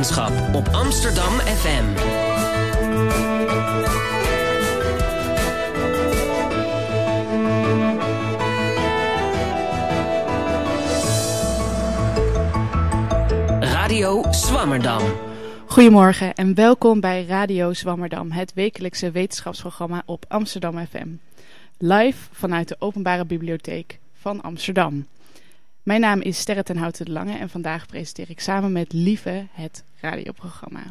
op Amsterdam FM. Radio Swammerdam. Goedemorgen en welkom bij Radio Zwammerdam, het wekelijkse wetenschapsprogramma op Amsterdam FM. Live vanuit de Openbare Bibliotheek van Amsterdam. Mijn naam is Sterre ten Houten de Lange en vandaag presenteer ik samen met Lieve het radioprogramma.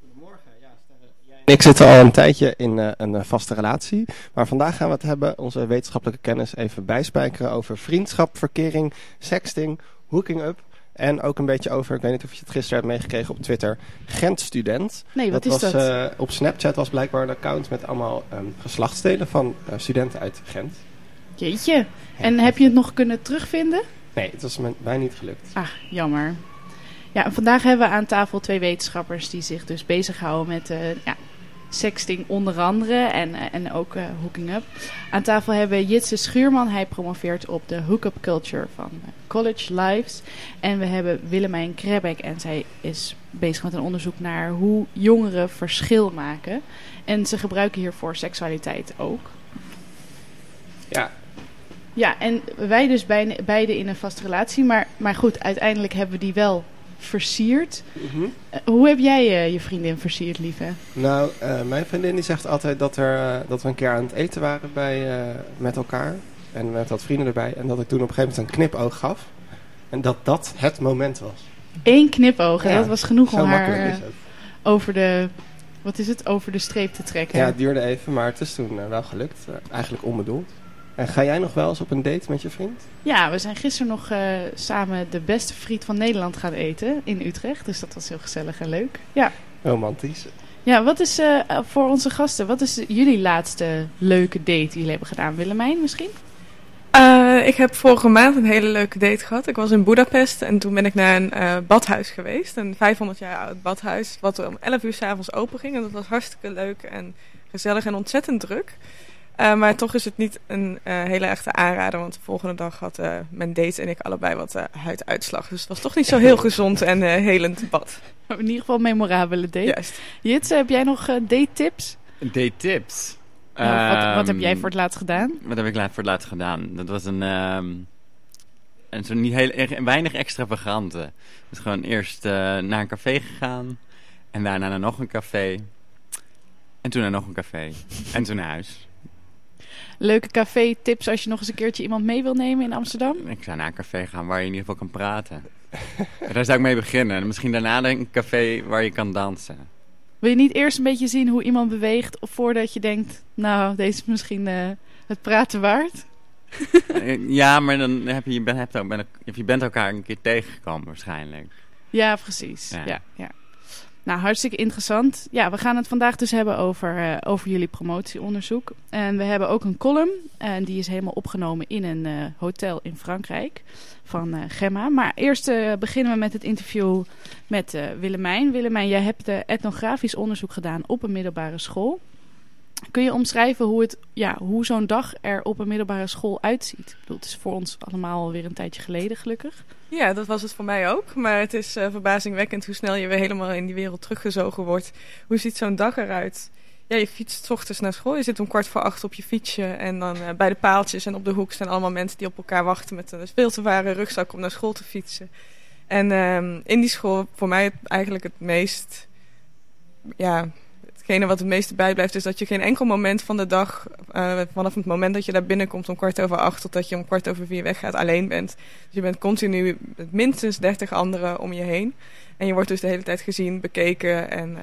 Goedemorgen, ja. Ik zit al een tijdje in uh, een vaste relatie, maar vandaag gaan we het hebben, onze wetenschappelijke kennis even bijspijkeren over vriendschap, verkering, sexting, hooking up... En ook een beetje over, ik weet niet of je het gisteren hebt meegekregen op Twitter, Gent-student. Nee, wat dat is was, dat? Uh, op Snapchat was blijkbaar een account met allemaal um, geslachtsdelen van uh, studenten uit Gent. Jeetje. En heb je het nog kunnen terugvinden? Nee, het was mij niet gelukt. Ah, jammer. Ja, vandaag hebben we aan tafel twee wetenschappers die zich dus bezighouden met uh, ja, sexting onder andere en, en ook uh, hooking up. Aan tafel hebben we Jitse Schuurman, hij promoveert op de hookup culture van College Lives. En we hebben Willemijn Krebek en zij is bezig met een onderzoek naar hoe jongeren verschil maken. En ze gebruiken hiervoor seksualiteit ook. Ja, ja, en wij dus beide in een vaste relatie. Maar, maar goed, uiteindelijk hebben we die wel versierd. Mhm. Mm -hmm. uh, hoe heb jij uh, je vriendin versierd, lieve? Nou, uh, mijn vriendin die zegt altijd dat, er, dat we een keer aan het eten waren bij, met elkaar. En met wat vrienden erbij. En dat ik toen op een gegeven moment een knipoog gaf. En dat dat het moment was. Eén knipoog, ja, dat was genoeg om haar over de... Wat is het? Over de streep te trekken. Ja, het duurde even, maar het is toen wel gelukt. eigenlijk onbedoeld. En ga jij nog wel eens op een date met je vriend? Ja, we zijn gisteren nog uh, samen de beste friet van Nederland gaan eten in Utrecht. Dus dat was heel gezellig en leuk. Ja. Romantisch. Ja, wat is uh, voor onze gasten, wat is jullie laatste leuke date die jullie hebben gedaan? Willemijn misschien? Uh, ik heb vorige maand een hele leuke date gehad. Ik was in Budapest en toen ben ik naar een badhuis geweest. Een 500 jaar oud badhuis wat om 11 uur s'avonds open ging. En dat was hartstikke leuk en gezellig en ontzettend druk. Uh, maar toch is het niet een uh, hele echte aanrader, want de volgende dag had uh, mijn date en ik allebei wat huiduitslag. Dus het was toch niet zo heel gezond en helend bad. In ieder geval een memorabele date. Juist. Jitse, heb jij nog date tips? Date tips? Nou, wat, wat, heb Um, jij voor het laatst gedaan? Wat heb ik voor het laatst gedaan? Dat was een... Um, een zo niet heel, weinig extravagante. Dus gewoon eerst naar een café gegaan. En daarna naar nog een café. En toen naar nog een café. en toen naar huis. Leuke café-tips als je nog eens een keertje iemand mee wil nemen in Amsterdam? Ik zou naar een café gaan waar je in ieder geval kan praten. Daar zou ik mee beginnen. En misschien daarna een café waar je kan dansen. Wil je niet eerst een beetje zien hoe iemand beweegt... voordat je denkt, nou, deze is misschien uh, het praten waard? ja, maar dan heb je, je, bent, ben, je bent elkaar een keer tegengekomen waarschijnlijk. Ja, precies. Ja. ja, ja. Nou, hartstikke interessant. Ja, we gaan het vandaag dus hebben over, uh, over jullie promotieonderzoek. En we hebben ook een column. En die is helemaal opgenomen in een uh, hotel in Frankrijk van uh, Gemma. Maar eerst beginnen we met het interview met Willemijn. Willemijn, jij hebt etnografisch onderzoek gedaan op een middelbare school. Kun je omschrijven hoe, het, ja, hoe zo'n dag er op een middelbare school uitziet? Ik bedoel, het is voor ons allemaal alweer een tijdje geleden, gelukkig. Ja, dat was het voor mij ook. Maar het is uh, verbazingwekkend hoe snel je weer helemaal in die wereld teruggezogen wordt. Hoe ziet zo'n dag eruit? Ja, je fietst ochtends naar school. Je zit om kwart voor acht op je fietsje. En dan uh, bij de paaltjes en op de hoek staan allemaal mensen die op elkaar wachten met een veel te zware rugzak om naar school te fietsen. En uh, in die school, voor mij eigenlijk het meest... Ja, hetgene wat het meeste bijblijft is dat je geen enkel moment van de dag, uh, vanaf het moment dat je daar binnenkomt om kwart over acht tot dat je om kwart over vier weggaat, alleen bent. Dus je bent continu met minstens dertig anderen om je heen. En je wordt dus de hele tijd gezien, bekeken en uh,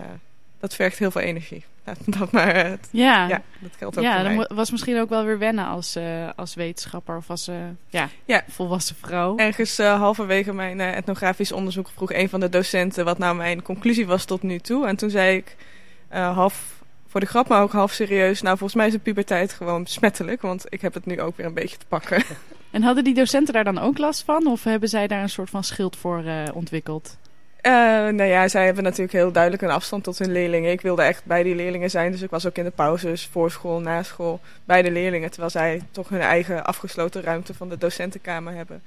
dat vergt heel veel energie. Laat dat maar, uh, ja. ja, dat geldt ook ja, voor mij. dat was misschien ook wel weer wennen als, als wetenschapper of als ja, ja. volwassen vrouw. Ergens halverwege mijn etnografisch onderzoek vroeg een van de docenten wat nou mijn conclusie was tot nu toe. En toen zei ik... Uh, half voor de grap, maar ook half serieus. Nou, volgens mij is de puberteit gewoon besmettelijk, want ik heb het nu ook weer een beetje te pakken. En hadden die docenten daar dan ook last van? Of hebben zij daar een soort van schild voor uh, ontwikkeld? Uh, nou ja, zij hebben natuurlijk heel duidelijk een afstand tot hun leerlingen. Ik wilde echt bij die leerlingen zijn, dus ik was ook in de pauzes, voor school, na school, bij de leerlingen. Terwijl zij toch hun eigen afgesloten ruimte van de docentenkamer hebben.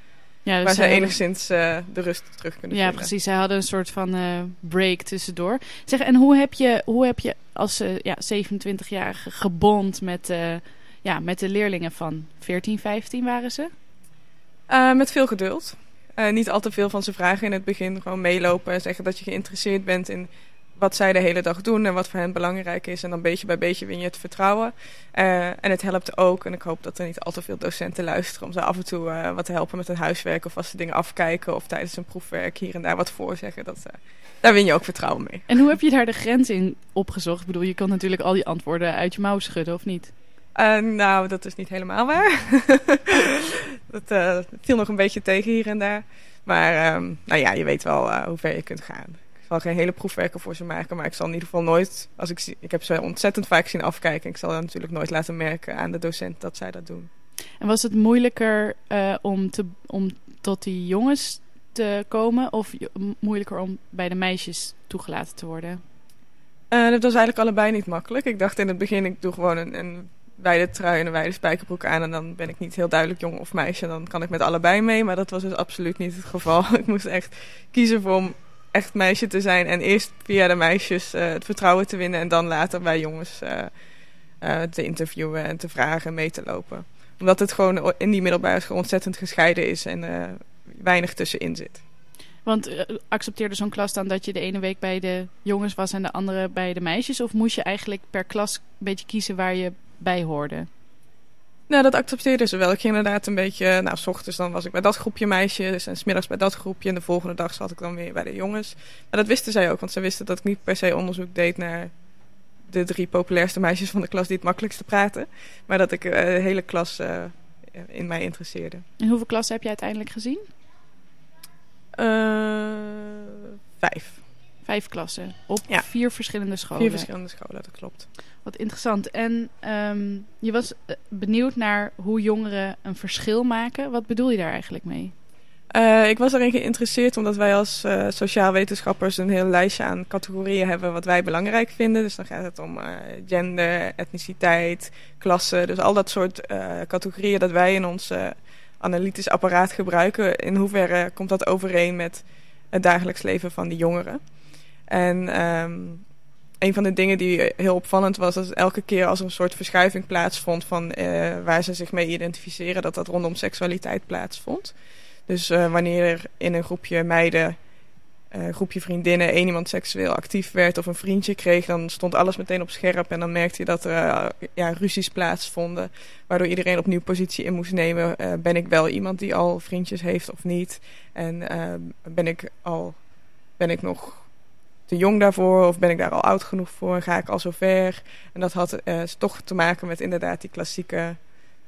Ja, dus waar ze enigszins uh, de rust terug kunnen ja, vinden. Ja, precies. Zij hadden een soort van uh, break tussendoor. Zeg, en hoe heb je, hoe heb je als uh, ja, 27-jarige gebond met, ja, met de leerlingen van 14, 15 waren ze? met veel geduld. niet al te veel van ze vragen in het begin. Gewoon meelopen en zeggen dat je geïnteresseerd bent in wat zij de hele dag doen en wat voor hen belangrijk is. En dan beetje bij beetje win je het vertrouwen. Uh, en het helpt ook, en ik hoop dat er niet al te veel docenten luisteren, om ze af en toe uh, wat te helpen met hun huiswerk of als ze dingen afkijken of tijdens een proefwerk hier en daar wat voorzeggen. Dat, uh, daar win je ook vertrouwen mee. En hoe heb je daar de grens in opgezocht? Ik bedoel, je kan natuurlijk al die antwoorden uit je mouw schudden, of niet? nou, dat is niet helemaal waar. dat viel nog een beetje tegen hier en daar. Maar um, nou ja, je weet wel hoe ver je kunt gaan zal geen hele proefwerken voor ze maken. Maar ik zal in ieder geval nooit, als ik, zie, ik heb ze ontzettend vaak zien afkijken. Ik zal natuurlijk nooit laten merken aan de docent dat zij dat doen. En was het moeilijker uh, om, te, om tot die jongens te komen of moeilijker om bij de meisjes toegelaten te worden? Uh, dat was eigenlijk allebei niet makkelijk. Ik dacht in het begin, ik doe gewoon een, een wijde trui en een wijde spijkerbroek aan. En dan ben ik niet heel duidelijk jong of meisje. Dan kan ik met allebei mee. Maar dat was dus absoluut niet het geval. ik moest echt kiezen voor om echt meisje te zijn. En eerst via de meisjes uh, het vertrouwen te winnen. En dan later bij jongens uh, uh, te interviewen en te vragen en mee te lopen. Omdat het gewoon in die middelbare school ontzettend gescheiden is en weinig tussenin zit. Want accepteerde zo'n klas dan dat je de ene week bij de jongens was en de andere bij de meisjes? Of moest je eigenlijk per klas een beetje kiezen waar je bij hoorde? Nou, dat accepteerden ze wel. Ik ging inderdaad een beetje, nou, s ochtends dan was ik bij dat groepje meisjes en smiddags bij dat groepje. En de volgende dag zat ik dan weer bij de jongens. Maar dat wisten zij ook, want ze wisten dat ik niet per se onderzoek deed naar de drie populairste meisjes van de klas die het makkelijkste praten. Maar dat ik uh, de hele klas uh, in mij interesseerde. En hoeveel klassen heb je uiteindelijk gezien? Uh, vijf. Vijf klassen op ja. vier verschillende scholen. Vier verschillende scholen, dat klopt. Wat interessant. En um, je was eh, benieuwd naar hoe jongeren een verschil maken. Wat bedoel je daar eigenlijk mee? Uh, ik was erin geïnteresseerd omdat wij als uh, sociaal wetenschappers een heel lijstje aan categorieën hebben wat wij belangrijk vinden. Dus dan gaat het om uh, gender, etniciteit, klasse. Dus al dat soort categorieën dat wij in ons analytisch apparaat gebruiken. In hoeverre komt dat overeen met het dagelijks leven van die jongeren? En um, een van de dingen die heel opvallend was, dat elke keer als een soort verschuiving plaatsvond van uh, waar ze zich mee identificeren, dat dat rondom seksualiteit plaatsvond. Dus uh, wanneer er in een groepje meiden, uh, groepje vriendinnen, één iemand seksueel actief werd of een vriendje kreeg, dan stond alles meteen op scherp en dan merkte je dat er ja, ruzies plaatsvonden, waardoor iedereen opnieuw positie in moest nemen. ben ik wel iemand die al vriendjes heeft of niet? En ben ik al, ben ik nog te jong daarvoor of ben ik daar al oud genoeg voor? Ga ik al zo ver? En dat had uh, toch te maken met inderdaad die klassieke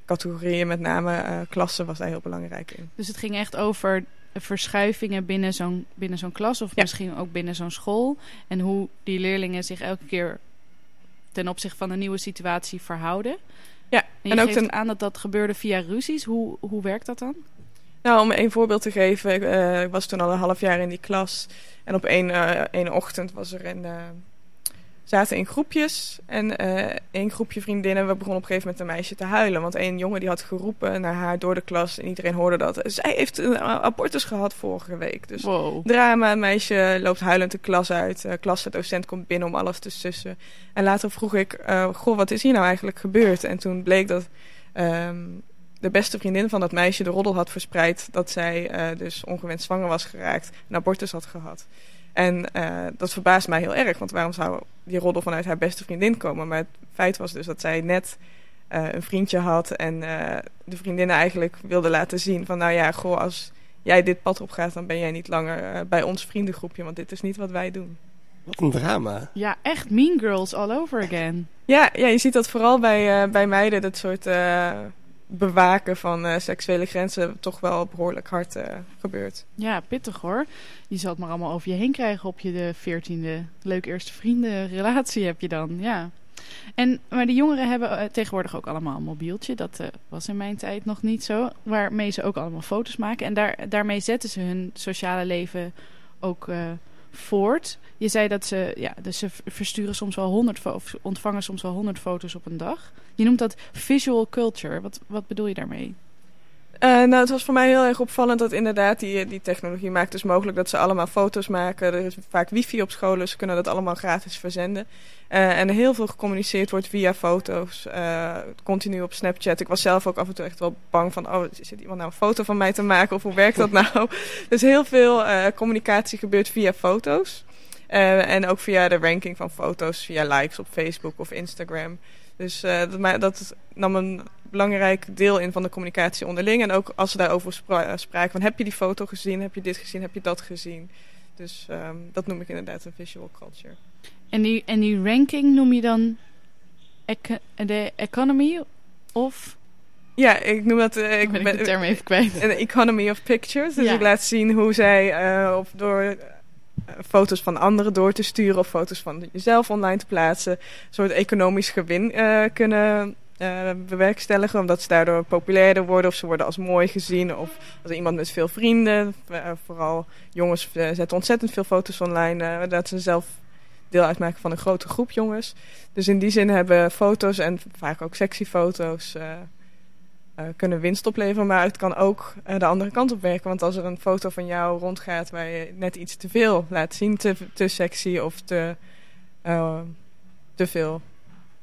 categorieën, met name uh, klassen was daar heel belangrijk in. Dus het ging echt over verschuivingen binnen zo'n binnen zo'n klas of misschien ook binnen zo'n school en hoe die leerlingen zich elke keer ten opzichte van een nieuwe situatie verhouden. Ja, en, en ook ten... aan dat dat gebeurde via ruzies. Hoe, hoe werkt dat dan? Nou, om een voorbeeld te geven, ik, uh, ik was toen al een half jaar in die klas. En op één, uh, één ochtend was er een, uh, zaten in groepjes. En één groepje vriendinnen, we begonnen op een gegeven moment een meisje te huilen. Want één jongen die had geroepen naar haar door de klas. En iedereen hoorde dat. Zij heeft een abortus gehad vorige week. Dus wow. drama, een meisje loopt huilend de klas uit. Uh, klassendocent komt binnen om alles te sussen. En later vroeg ik, goh, wat is hier nou eigenlijk gebeurd? En toen bleek dat... Um, de beste vriendin van dat meisje de roddel had verspreid dat zij uh, dus ongewenst zwanger was geraakt, een abortus had gehad. En uh, dat verbaast mij heel erg, want waarom zou die roddel vanuit haar beste vriendin komen? Maar het feit was dus dat zij net uh, een vriendje had en de vriendinnen eigenlijk wilde laten zien van nou ja, goh, als jij dit pad opgaat, dan ben jij niet langer bij ons vriendengroepje, want dit is niet wat wij doen. Wat een drama. Ja, echt Mean Girls all over again. Ja, ja je ziet dat vooral bij, bij meiden, dat soort bewaken van uh, seksuele grenzen toch wel behoorlijk hard uh, gebeurt. Ja, pittig hoor. Je zal het maar allemaal over je heen krijgen op je de veertiende. Leuk eerste vrienden relatie heb je dan, ja. En, maar de jongeren hebben uh, tegenwoordig ook allemaal een mobieltje. Dat was in mijn tijd nog niet zo. Waarmee ze ook allemaal foto's maken. En daar, daarmee zetten ze hun sociale leven ook voort. Je zei dat ze, ja, dus ze versturen soms wel honderd of ontvangen soms wel honderd foto's op een dag. Je noemt dat visual culture. Wat, wat bedoel je daarmee? Uh, nou, het was voor mij heel erg opvallend dat inderdaad die, die technologie maakt dus mogelijk dat ze allemaal foto's maken. Er is vaak wifi op scholen, ze kunnen dat allemaal gratis verzenden. Uh, en heel veel gecommuniceerd wordt via foto's, uh, continu op Snapchat. Ik was zelf ook af en toe echt wel bang van, oh, zit iemand nou een foto van mij te maken of hoe werkt dat nou? dus heel veel communicatie gebeurt via foto's. En ook via de ranking van foto's, via likes op Facebook of Instagram. Dus dat, dat nam een belangrijk deel in van de communicatie onderling. En ook als ze daarover spra spraken van heb je die foto gezien, heb je dit gezien, heb je dat gezien. Dus um, dat noem ik inderdaad een visual culture. En die, en die ranking noem je dan de economy of... Ja, ik noem dat... Uh, ik ben, de term even kwijt. Een economy of pictures. Dus ja. ik laat zien hoe zij uh, of door foto's van anderen door te sturen... of foto's van jezelf online te plaatsen... een soort economisch gewin kunnen uh, bewerkstelligen. Omdat ze daardoor populairder worden of ze worden als mooi gezien. Of als iemand met veel vrienden. Vooral jongens zetten ontzettend veel foto's online. dat ze zelf deel uitmaken van een grote groep jongens. Dus in die zin hebben foto's en vaak ook sexy foto's kunnen winst opleveren. Maar het kan ook de andere kant op werken. Want als er een foto van jou rondgaat waar je net iets te veel laat zien. Te, te sexy of te, te veel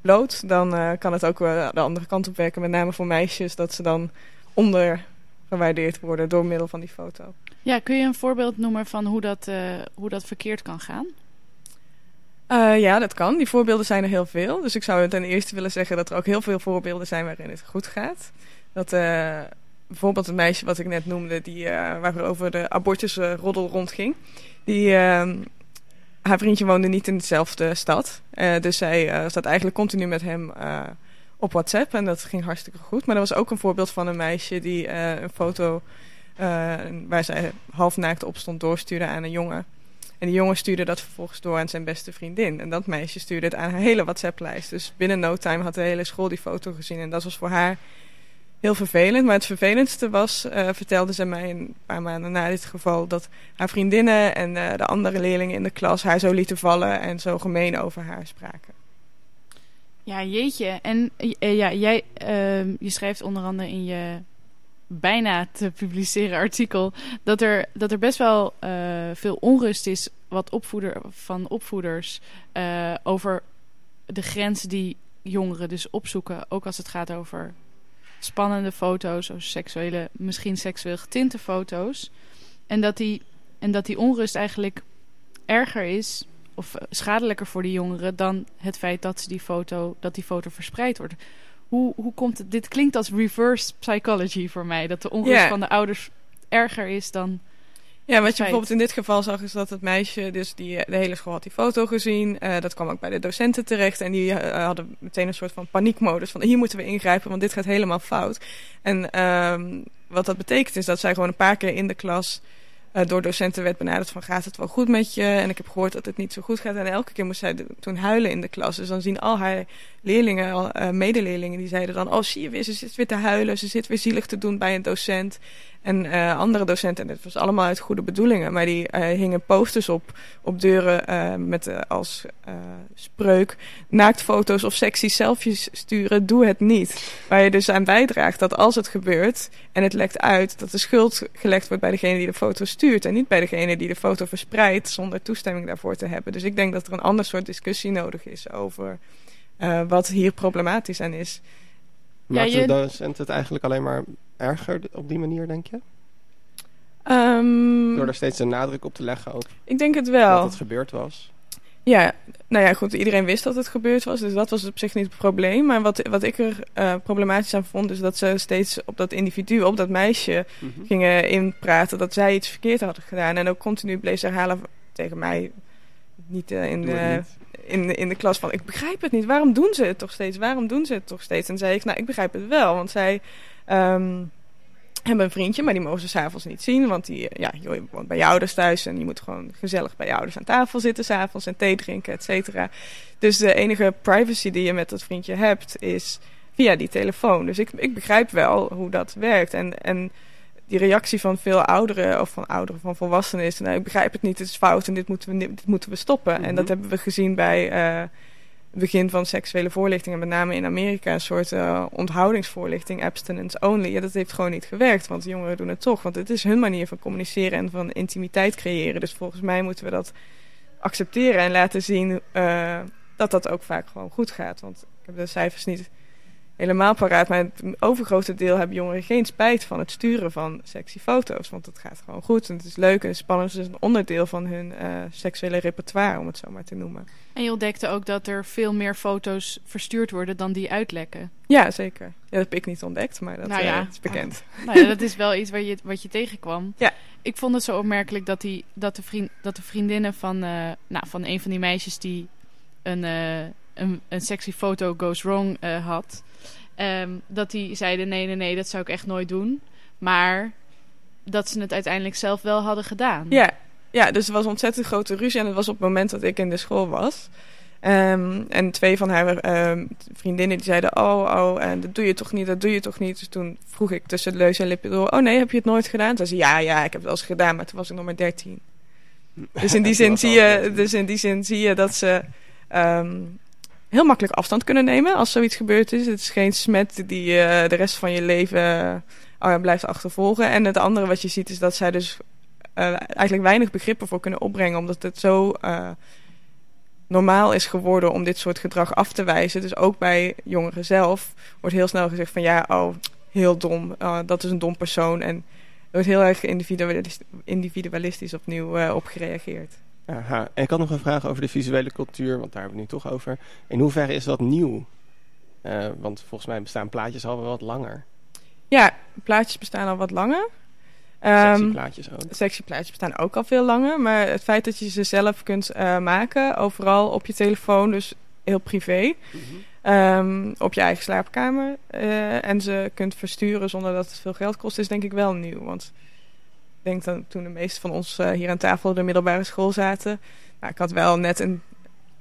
bloot, dan kan het ook de andere kant op werken. Met name voor meisjes, dat ze dan ondergewaardeerd worden door middel van die foto. Ja, kun je een voorbeeld noemen van hoe dat, uh, hoe dat verkeerd kan gaan? ja, dat kan. Die voorbeelden zijn er heel veel. Dus ik zou ten eerste willen zeggen dat er ook heel veel voorbeelden zijn waarin het goed gaat. Dat bijvoorbeeld een meisje wat ik net noemde, die, waarover de abortusroddel rondging. Die ehm, haar vriendje woonde niet in dezelfde stad. Uh, dus zij uh, zat eigenlijk continu met hem uh, op WhatsApp. En dat ging hartstikke goed. Maar er was ook een voorbeeld van een meisje die een foto waar zij half naakt op stond doorstuurde aan een jongen. En die jongen stuurde dat vervolgens door aan zijn beste vriendin. En dat meisje stuurde het aan haar hele WhatsApp-lijst. Dus binnen no time had de hele school die foto gezien. En dat was voor haar heel vervelend. Maar het vervelendste was, uh, vertelde ze mij een paar maanden na dit geval, dat haar vriendinnen en uh, de andere leerlingen in de klas haar zo lieten vallen en zo gemeen over haar spraken. Ja, jeetje. En uh, ja, jij, ehm, je schrijft onder andere in je bijna te publiceren artikel dat er, dat er best wel veel onrust is wat opvoeder, van opvoeders over de grens die jongeren dus opzoeken, ook als het gaat over spannende foto's, of seksuele, misschien seksueel getinte foto's. En dat die, en dat die onrust eigenlijk erger is of schadelijker voor die jongeren dan het feit dat, ze die, foto, dat die foto verspreid wordt. Hoe, hoe komt het? Dit klinkt als reverse psychology voor mij. Dat de onrust van de ouders erger is dan ja, wat je bijvoorbeeld in dit geval zag is dat het meisje, dus die, de hele school had die foto gezien. Uh, dat kwam ook bij de docenten terecht. En die uh, hadden meteen een soort van paniekmodus van hier moeten we ingrijpen, want dit gaat helemaal fout. En um, wat dat betekent is dat zij gewoon een paar keer in de klas uh, door docenten werd benaderd van gaat het wel goed met je? En ik heb gehoord dat het niet zo goed gaat. En elke keer moest zij de, toen huilen in de klas. Dus dan zien al haar leerlingen, uh, medeleerlingen, die zeiden dan... oh, zie je weer, ze zit weer te huilen, ze zit weer zielig te doen bij een docent. En uh, andere docenten, en dit was allemaal uit goede bedoelingen... maar die uh, hingen posters op, op deuren met als spreuk... naaktfoto's of sexy selfies sturen, doe het niet. Waar je dus aan bijdraagt dat als het gebeurt en het lekt uit... dat de schuld gelegd wordt bij degene die de foto stuurt... en niet bij degene die de foto verspreidt zonder toestemming daarvoor te hebben. Dus ik denk dat er een ander soort discussie nodig is over wat hier problematisch aan is... Maakt ja, je... de docent het eigenlijk alleen maar erger op die manier, denk je? Um, Door er steeds een nadruk op te leggen ook. Ik denk het wel. Dat het gebeurd was. Ja, nou ja, goed. Iedereen wist dat het gebeurd was. Dus dat was op zich niet het probleem. Maar wat, wat ik er uh, problematisch aan vond... is dat ze steeds op dat individu, op dat meisje... Mm -hmm. gingen inpraten dat zij iets verkeerd hadden gedaan. En ook continu bleef ze herhalen tegen mij... niet uh, in de... In, in de klas van, ik begrijp het niet. Waarom doen ze het toch steeds? Waarom doen ze het toch steeds? En zei ik, nou, ik begrijp het wel. Want zij Um, hebben een vriendje, maar die mogen ze s'avonds niet zien. Want die, ja, je woont bij je ouders thuis en je moet gewoon gezellig bij je ouders aan tafel zitten s'avonds en thee drinken, et cetera. Dus de enige privacy die je met dat vriendje hebt is via die telefoon. Dus ik, ik begrijp wel hoe dat werkt. En, en die reactie van veel ouderen, of van ouderen, van volwassenen is... nou, ik begrijp het niet, het is fout en dit moeten we, dit moeten we stoppen. Mm -hmm. En dat hebben we gezien bij... Uh, begin van seksuele voorlichting, en met name in Amerika, een soort uh, onthoudingsvoorlichting, abstinence only. Ja, dat heeft gewoon niet gewerkt, want de jongeren doen het toch. Want het is hun manier van communiceren en van intimiteit creëren. Dus volgens mij moeten we dat accepteren en laten zien uh, dat dat ook vaak gewoon goed gaat. Want ik heb de cijfers niet helemaal paraat. Maar het overgrote deel hebben jongeren geen spijt van het sturen van sexy foto's. Want het gaat gewoon goed en het is leuk en spannend. Het is een onderdeel van hun uh, seksuele repertoire, om het zo maar te noemen. En je ontdekte ook dat er veel meer foto's verstuurd worden dan die uitlekken. Ja, zeker. Ja, dat heb ik niet ontdekt, maar dat nou ja. uh, is bekend. nou ja, dat is wel iets waar je, wat je tegenkwam. Ja. Ik vond het zo opmerkelijk dat, die, dat, de, vriend, dat de vriendinnen van, uh, nou, van een van die meisjes die een, een, een sexy foto goes wrong had Um, dat die zeiden: nee, nee, nee, dat zou ik echt nooit doen. Maar dat ze het uiteindelijk zelf wel hadden gedaan. Ja, ja dus er was ontzettend grote ruzie. En het was op het moment dat ik in de school was. Um, en twee van haar um, vriendinnen die zeiden: Oh, oh, en dat doe je toch niet, dat doe je toch niet. Dus toen vroeg ik tussen de leus en lippen door: Oh nee, heb je het nooit gedaan? Toen zei ja, ja, ik heb het wel eens gedaan, maar toen was ik nog maar dertien. Dus in die zin zie je, dus in die zin zie je dat ze um, heel makkelijk afstand kunnen nemen als zoiets gebeurd is. Het is geen smet die uh, de rest van je leven uh, blijft achtervolgen. En het andere wat je ziet is dat zij dus uh, eigenlijk weinig begrippen voor kunnen opbrengen. Omdat het zo normaal is geworden om dit soort gedrag af te wijzen. Dus ook bij jongeren zelf wordt heel snel gezegd van ja, oh, heel dom. dat is een dom persoon. En er wordt heel erg individualistisch, individualistisch opnieuw op gereageerd. Aha. En ik had nog een vraag over de visuele cultuur, want daar hebben we het nu toch over. In hoeverre is dat nieuw? Uh, want volgens mij bestaan plaatjes al wel wat langer. Ja, plaatjes bestaan al wat langer. Sexy ehm, plaatjes ook. Sexy plaatjes bestaan ook al veel langer. Maar het feit dat je ze zelf kunt uh, maken, overal op je telefoon, dus heel privé. Mm -hmm. um, op je eigen slaapkamer. Uh, en ze kunt versturen zonder dat het veel geld kost, is denk ik wel nieuw. Want denk dat toen de meeste van ons uh, hier aan tafel de middelbare school zaten. Nou, ik had wel net een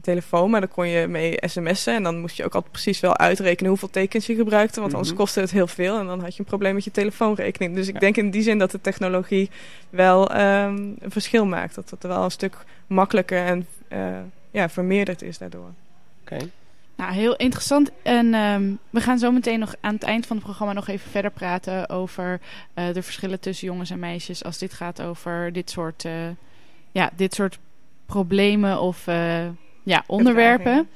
telefoon, maar daar kon je mee sms'en. En dan moest je ook altijd precies wel uitrekenen hoeveel tekens je gebruikte. Want anders mhm. kostte het heel veel. En dan had je een probleem met je telefoonrekening. Dus ik denk in die zin dat de technologie wel um, een verschil maakt. Dat het wel een stuk makkelijker en uh, ja, vermeerderd is daardoor. Oké. Okay. Nou, heel interessant. En um, we gaan zo meteen nog aan het eind van het programma nog even verder praten over uh, de verschillen tussen jongens en meisjes. Als dit gaat over dit soort, uh, ja, dit soort problemen of uh, ja, onderwerpen.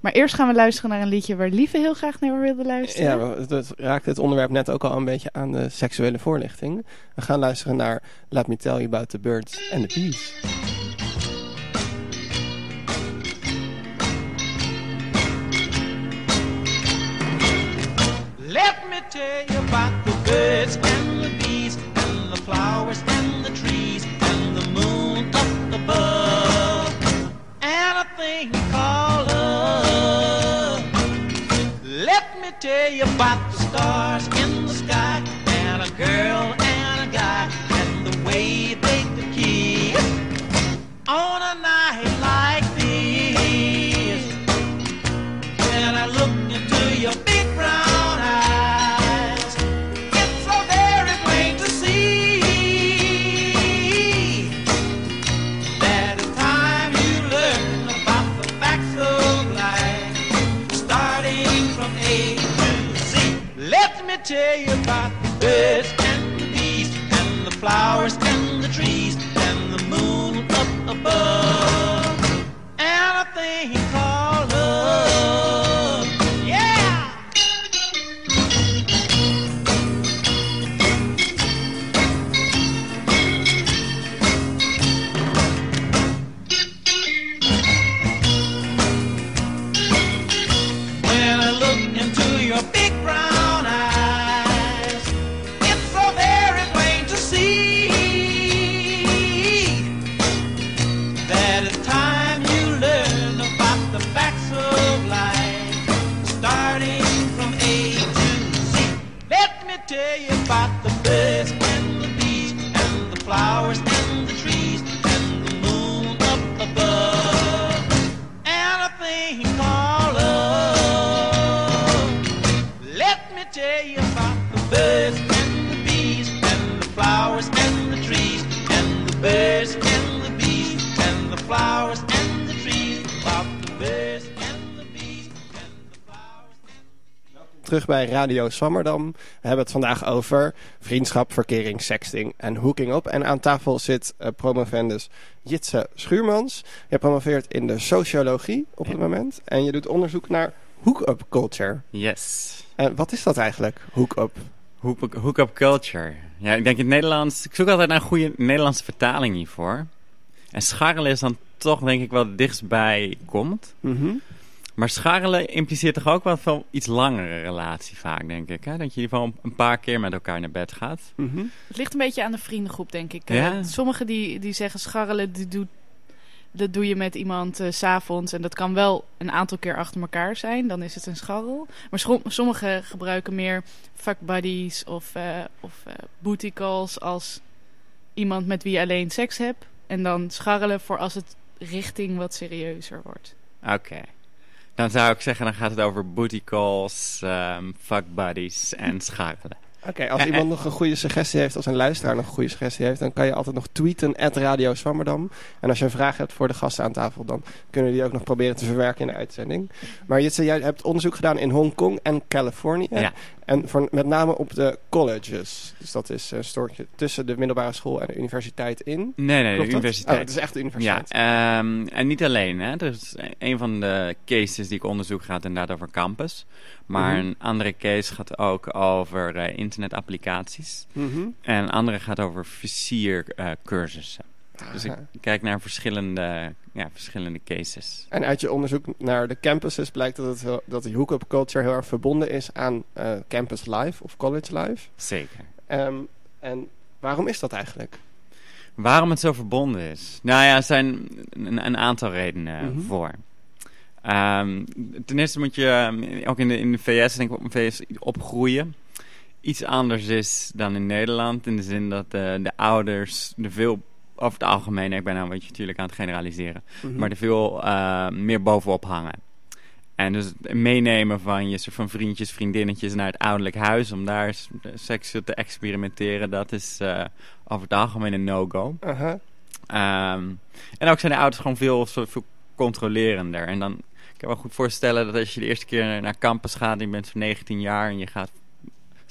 Maar eerst gaan we luisteren naar een liedje waar Lieve heel graag naar wilde luisteren. Ja, dat raakte het onderwerp net ook al een beetje aan de seksuele voorlichting. We gaan luisteren naar Let Me Tell You About the Birds and the Bees. Tell you about the birds and the bees and the flowers and the trees and the moon up above and a thing called love. Let me tell you about the stars you about the birds and the bees and the flowers terug bij Radio Swammerdam. We hebben het vandaag over vriendschap, verkering, sexting en hooking up. En aan tafel zit uh, promovendus Jitse Schuurmans. Je promoveert in de sociologie op het moment. En je doet onderzoek naar hook-up culture. Yes. En wat is dat eigenlijk, hook-up? Hook-up culture. Ja, ik denk in het Nederlands... Ik zoek altijd naar een goede Nederlandse vertaling hiervoor. En scharrelen is dan toch denk ik wel het dichtstbij komt. Mm maar scharrelen impliceert toch ook wel van iets langere relatie vaak, denk ik. Hè? Dat je in een paar keer met elkaar naar bed gaat. Mhm. Het ligt een beetje aan de vriendengroep, denk ik. Ja? Sommigen die, die zeggen scharrelen, die doet, dat doe je met iemand uh, s'avonds. En dat kan wel een aantal keer achter elkaar zijn. Dan is het een scharrel. Maar sommigen gebruiken meer fuck buddies of, uh, of uh, booty calls als iemand met wie je alleen seks hebt. En dan scharrelen voor als het richting wat serieuzer wordt. Oké. Dan zou ik zeggen, dan gaat het over booty calls, um, fuck buddies en scharrelen. Oké, als iemand nog een goede suggestie heeft, als een luisteraar nog een goede suggestie heeft, dan kan je altijd nog tweeten at Radio Swammerdam. En als je een vraag hebt voor de gasten aan tafel, dan kunnen die ook nog proberen te verwerken in de uitzending. Maar Jitse, jij hebt onderzoek gedaan in Hongkong en Californië. Ja. En voor, met name op de colleges. Dus dat is een stoortje tussen de middelbare school en de universiteit in. Nee, nee, de universiteit. Oh, het is echt de universiteit. Ja, um, en niet alleen. Hè. Dus een van de cases die ik onderzoek gaat inderdaad over campus. Maar Mhm. een andere case gaat ook over uh, internetapplicaties. Mhm. En een andere gaat over versiercursussen. dus ik kijk naar verschillende, ja, verschillende cases. En uit je onderzoek naar de campuses blijkt dat, het dat die hook-up culture heel erg verbonden is aan eh, campus life of college life. Zeker. Ehm, en waarom is dat eigenlijk? Waarom het zo verbonden is? Nou ja, er zijn een, een aantal redenen Mhm. voor. Um, ten eerste moet je, um, ook in de, in de VS, denk ik, op VS opgroeien. Iets anders is dan in Nederland. In de zin dat de, de ouders er veel, over het algemeen, ik ben nou een beetje natuurlijk aan het generaliseren. Mhm. Maar er veel uh, meer bovenop hangen. En dus het meenemen van je soort van vriendjes, vriendinnetjes naar het ouderlijk huis. Om daar seksueel te experimenteren, dat is uh, over het algemeen een no-go. Uh -huh. um, en ook zijn de ouders gewoon veel, veel controlerender. En dan ik kan me goed voorstellen dat als je de eerste keer naar campus gaat... en je bent zo'n 19 jaar en je gaat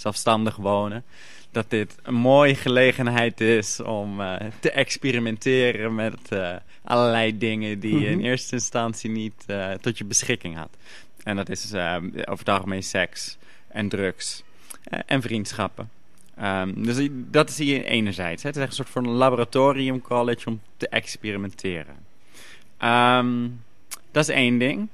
zelfstandig wonen... dat dit een mooie gelegenheid is om uh, te experimenteren met uh, allerlei dingen... die je in eerste instantie niet uh, tot je beschikking had. En dat is over het algemeen seks en drugs en vriendschappen. Um, dus dat zie je enerzijds. Hè. Het is echt een soort van laboratorium college om te experimenteren. Um, dat is één ding.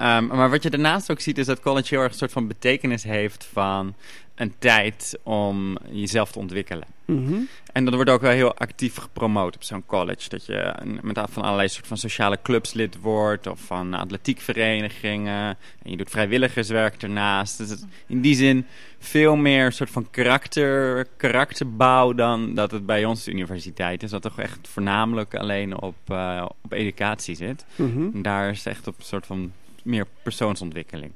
Um, maar wat je daarnaast ook ziet is dat college heel erg een soort van betekenis heeft van een tijd om jezelf te ontwikkelen. Mm -hmm. En dat wordt ook wel heel actief gepromoot op zo'n college. Dat je met van allerlei soort van sociale clubs lid wordt of van atletiekverenigingen. En je doet vrijwilligerswerk ernaast. Dus in die zin veel meer soort van karakter, karakterbouw dan dat het bij ons de universiteit is. Dat toch echt voornamelijk alleen op, uh, op educatie zit. Mm -hmm. En daar is echt op een soort van meer persoonsontwikkeling.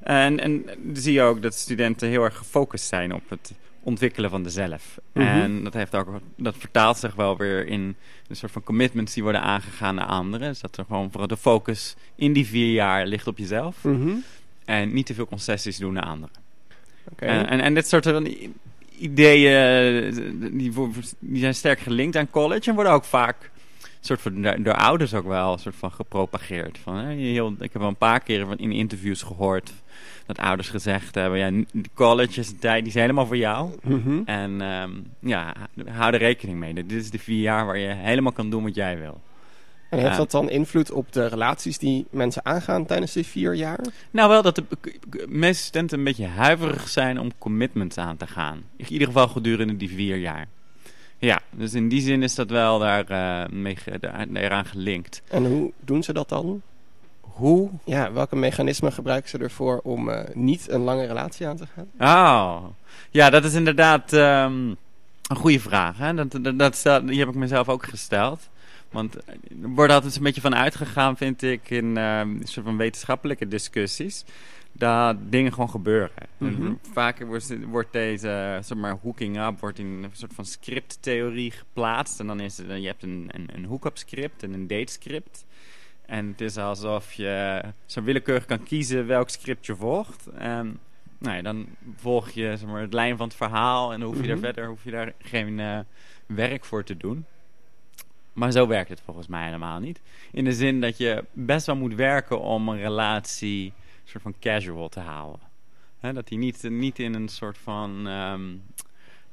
En, en zie je ook dat studenten heel erg gefocust zijn op het ontwikkelen van de zelf. Mm -hmm. En dat, heeft ook, dat vertaalt zich wel weer in een soort van commitments die worden aangegaan naar anderen. Dus dat er gewoon vooral de focus in die vier jaar ligt op jezelf. Mm -hmm. En niet te veel concessies doen naar anderen. Okay. En, en, en dit soort van ideeën, die, die zijn sterk gelinkt aan college en worden ook vaak soort van door ouders ook wel een soort van gepropageerd. Van, hè, heel, ik heb wel een paar keren in interviews gehoord dat ouders gezegd hebben: ja, college is een tijd die is helemaal voor jou. Mm -hmm. En um, ja, hou er rekening mee. Dit is de vier jaar waar je helemaal kan doen wat jij wil. En heeft dat dan invloed op de relaties die mensen aangaan tijdens die vier jaar? Nou, wel dat de meeste studenten een beetje huiverig zijn om commitments aan te gaan. In ieder geval gedurende die vier jaar. Ja, dus in die zin is dat wel daar, uh, mee, daar, daaraan gelinkt. En hoe doen ze dat dan? Hoe? Ja, welke mechanismen gebruiken ze ervoor om uh, niet een lange relatie aan te gaan? Oh, ja, dat is inderdaad um, een goede vraag. Hè? Dat, dat, dat stel, die heb ik mezelf ook gesteld. Want er wordt altijd een beetje van uitgegaan, vind ik, in uh, soort van wetenschappelijke discussies. Dat dingen gewoon gebeuren. Mm -hmm. Vaak wordt, wordt deze, zeg maar, hooking up wordt in een soort van scripttheorie geplaatst. En dan is het, je hebt een, een, een hook-up script en een date script. En het is alsof je zo willekeurig kan kiezen welk script je volgt. En nou ja, dan volg je zeg maar, het lijn van het verhaal en dan hoef je daar Mhm. verder hoef je daar geen eh, werk voor te doen. Maar zo werkt het volgens mij helemaal niet. In de zin dat je best wel moet werken om een relatie soort van casual te houden. Dat die niet, niet in een soort van ehm,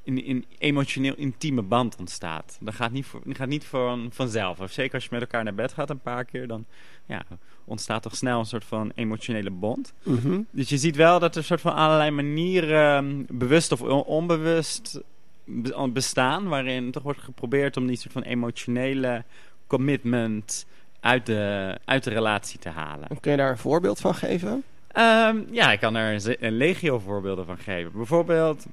in, in emotioneel intieme band ontstaat. Dat gaat niet, voor, dat gaat niet van, vanzelf. Of zeker als je met elkaar naar bed gaat een paar keer, dan ja, ontstaat toch snel een soort van emotionele bond. Mhm. Dus je ziet wel dat er soort van allerlei manieren, ehm, bewust of on- onbewust, be- bestaan. Waarin toch wordt geprobeerd om die soort van emotionele commitment uit de, uit de relatie te halen. Kun je daar een voorbeeld van geven? Ehm, ja, ik kan er een legio voorbeelden van geven. Bijvoorbeeld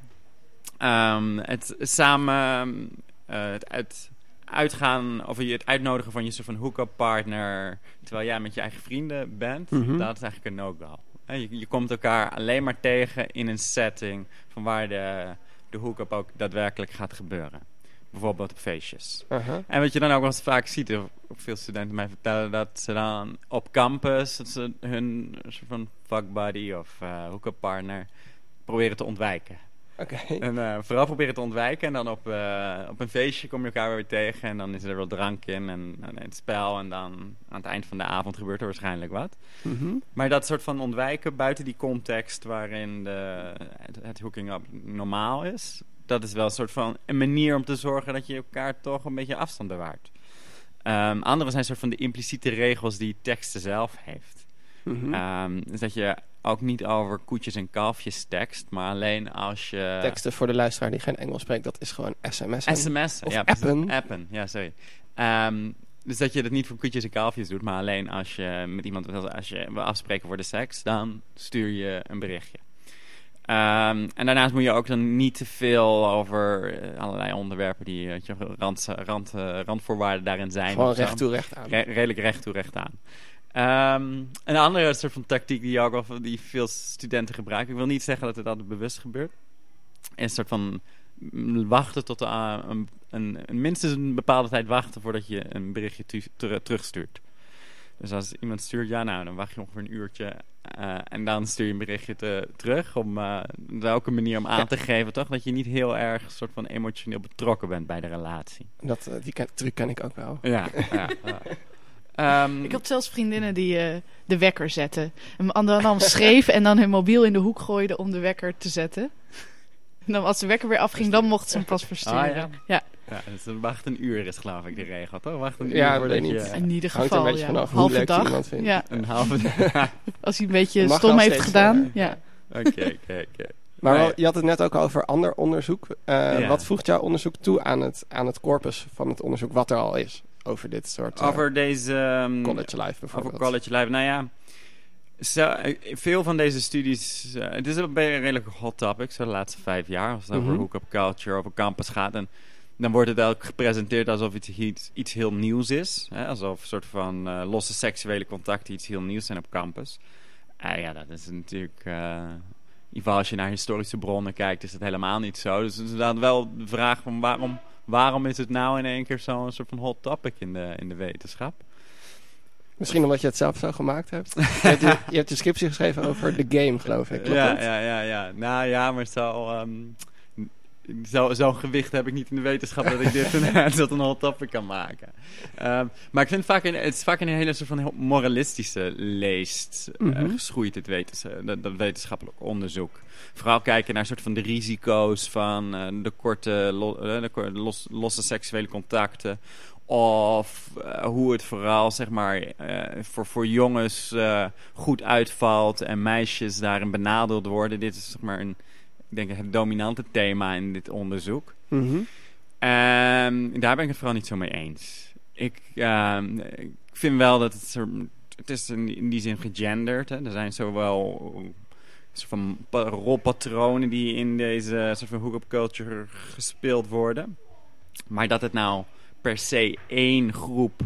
ehm, het samen eh, het uit, uitgaan of het uitnodigen van je soort van hook-up partner terwijl jij met je eigen vrienden bent. Mhm. Dat is eigenlijk een no-go. Je, je komt elkaar alleen maar tegen in een setting van waar de, de hook-up ook daadwerkelijk gaat gebeuren. Bijvoorbeeld op feestjes. Aha. En wat je dan ook wel eens vaak ziet, of veel studenten mij vertellen, dat ze dan op campus dat ze hun soort van fuck buddy of eh hook-up partner proberen te ontwijken. Oké. En eh, vooral proberen te ontwijken en dan op, eh, op een feestje kom je elkaar weer tegen en dan is er wel drank in en, en het spel en dan aan het eind van de avond gebeurt er waarschijnlijk wat. Mhm. Maar dat soort van ontwijken buiten die context waarin de, het, het hooking up normaal is, dat is wel een soort van een manier om te zorgen dat je elkaar toch een beetje afstand bewaart. Ehm andere zijn soort van de impliciete regels die teksten zelf heeft. Mhm. Ehm, dus dat je ook niet over koetjes en kalfjes tekst, maar alleen als je... Teksten voor de luisteraar die geen Engels spreekt, dat is gewoon sms. SMS. Of ja, appen. Appen, ja, sorry. Ehm, dus dat je dat niet voor koetjes en kalfjes doet, maar alleen als je met iemand als je wil afspreken voor de seks, dan stuur je een berichtje. Ehm, en daarnaast moet je ook dan niet te veel over eh, allerlei onderwerpen die weet je, rand, rand, eh, randvoorwaarden daarin zijn. Gewoon recht toe, recht aan. Re- redelijk recht toe, recht aan. Ehm, een andere soort van tactiek die, ook wel, die veel studenten gebruiken. Ik wil niet zeggen dat het altijd bewust gebeurt. Is een soort van mm, wachten tot eh, een, een, een- minstens een bepaalde tijd wachten voordat je een berichtje tu- ter- terugstuurt. Dus als iemand stuurt, ja nou, dan wacht je ongeveer een uurtje. Eh, en dan stuur je een berichtje te- terug. Om uh, welke manier om aan Ja. te geven, toch? Dat je niet heel erg soort van emotioneel betrokken bent bij de relatie. Dat, eh, die ken, truc ken ik ook wel. Ja, ja. ja. Ehm, Ik had zelfs vriendinnen die eh, de wekker zetten. En dan schreef en dan hun mobiel in de hoek gooiden om de wekker te zetten. En dan als de wekker weer afging, dan mochten ze hem pas versturen. Ah, ja? ja. Ja, dus wacht een uur is geloof ik de regel, toch? Wacht een uur Ja, voordat weet je... niet. in ieder Hangt er geval, een beetje ja. vanaf hoe halve leuk dag. iemand vindt. Ja, Een halve dag. als hij een beetje stom heeft gedaan. eh, ja. Oké, oké, oké. Maar je had het net ook over ander onderzoek. Eh, Ja. Wat voegt jouw onderzoek toe aan het, aan het corpus van het onderzoek wat er al is? Over dit soort eh, Over deze... ehm, college life bijvoorbeeld. Over college life. Nou ja, zo, eh, veel van deze studies... eh, het is een beetje een redelijk hot topic, zo de laatste vijf jaar. Als het over Mhm. hookup culture, over campus gaat. En dan wordt het ook gepresenteerd alsof het iets, iets heel nieuws is. Hè? Alsof een soort van eh, losse seksuele contacten iets heel nieuws zijn op campus. Ja, dat is natuurlijk... in ieder geval als je naar historische bronnen kijkt, is dat helemaal niet zo. Dus het is inderdaad wel de vraag van waarom, waarom is het nou in één keer zo'n soort van hot topic in de, in de wetenschap? Misschien omdat je het zelf zo gemaakt hebt. je, hebt je, je hebt je scriptie geschreven over de game, geloof ik. Klopt ja, dat? ja, ja, ja. Nou ja, maar zo, ehm, zo, zo'n gewicht heb ik niet in de wetenschap dat ik dit een, tot een hot topic kan maken. Ehm, maar ik vind het vaak in, het is vaak een hele soort van heel moralistische leest eh, Mhm. geschoeid, het wetens, dat, dat wetenschappelijk onderzoek. Vooral kijken naar soort van de risico's van eh, de korte, lo- eh, de los- losse seksuele contacten. Of eh, hoe het vooral zeg maar, eh, voor, voor jongens eh, goed uitvalt en meisjes daarin benadeeld worden. Dit is zeg maar een, ik denk het dominante thema in dit onderzoek. Mhm. Ehm, daar ben ik het vooral niet zo mee eens. Ik, ehm, ik vind wel dat het, het is in, in die zin gegenderd. Hè. Er zijn zowel soort van pa- rolpatronen die in deze soort van hook-up culture gespeeld worden. Maar dat het nou per se één groep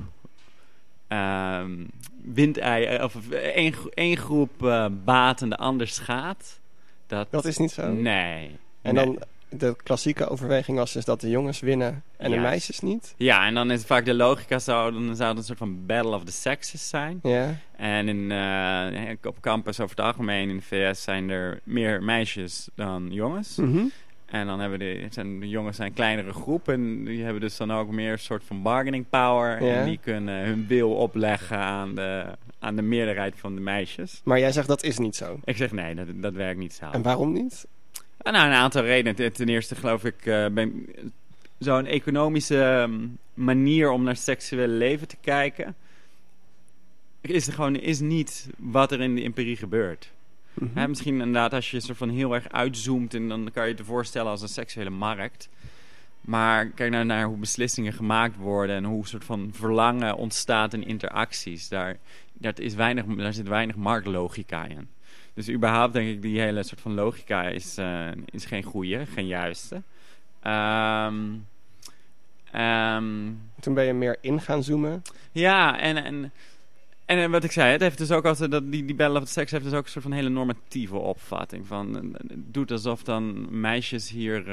ehm windei of één, gro- één groep eh baat en de ander schaadt. Dat, Dat is niet zo. Nee. En Nee. dan de klassieke overweging was dus dat de jongens winnen en de meisjes niet. Ja, en dan is vaak de logica zo, dan zou het een soort van battle of the sexes zijn. Ja. En in, uh, op campus over het algemeen in de VS zijn er meer meisjes dan jongens. Mhm. En dan hebben de, zijn, de jongens zijn kleinere groep en die hebben dus dan ook meer een soort van bargaining power. Ja. En die kunnen hun wil opleggen aan de, aan de meerderheid van de meisjes. Maar jij zegt dat is niet zo. Ik zeg nee, dat, dat werkt niet zo. En waarom niet? Ah, nou, een aantal redenen. Ten eerste geloof ik, uh, ben zo'n economische um, manier om naar seksuele leven te kijken, is er gewoon is niet wat er in de empirie gebeurt. Hè, misschien inderdaad als je soort van heel erg uitzoomt en dan kan je het voorstellen als een seksuele markt. Maar kijk nou naar hoe beslissingen gemaakt worden en hoe soort van verlangen ontstaat in interacties. Daar, dat is weinig, daar zit weinig marktlogica in. Dus überhaupt denk ik die hele soort van logica is, uh, is geen goede, geen juiste. Um, um, Toen ben je meer in gaan zoomen. Ja, en, en, en wat ik zei, het heeft dus ook altijd dat die, die Battle of the Sex heeft dus ook een soort van hele normatieve opvatting. Van, het doet alsof dan meisjes hier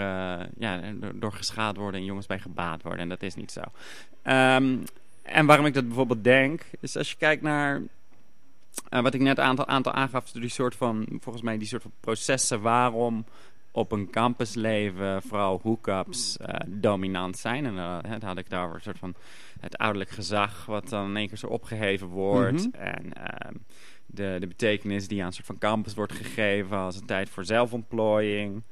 ja, door geschaad worden en jongens bij gebaat worden. En dat is niet zo. Um, en waarom ik dat bijvoorbeeld denk, is als je kijkt naar wat ik net een aantal, aantal aangaf, die soort van, volgens mij die soort van processen waarom op een campusleven vooral hookups uh, dominant zijn. En uh, dan had ik daar een soort van het ouderlijk gezag wat dan in één keer zo opgeheven wordt. Mhm. En uh, de, de betekenis die aan een soort van campus wordt gegeven als een tijd voor zelfontplooiing.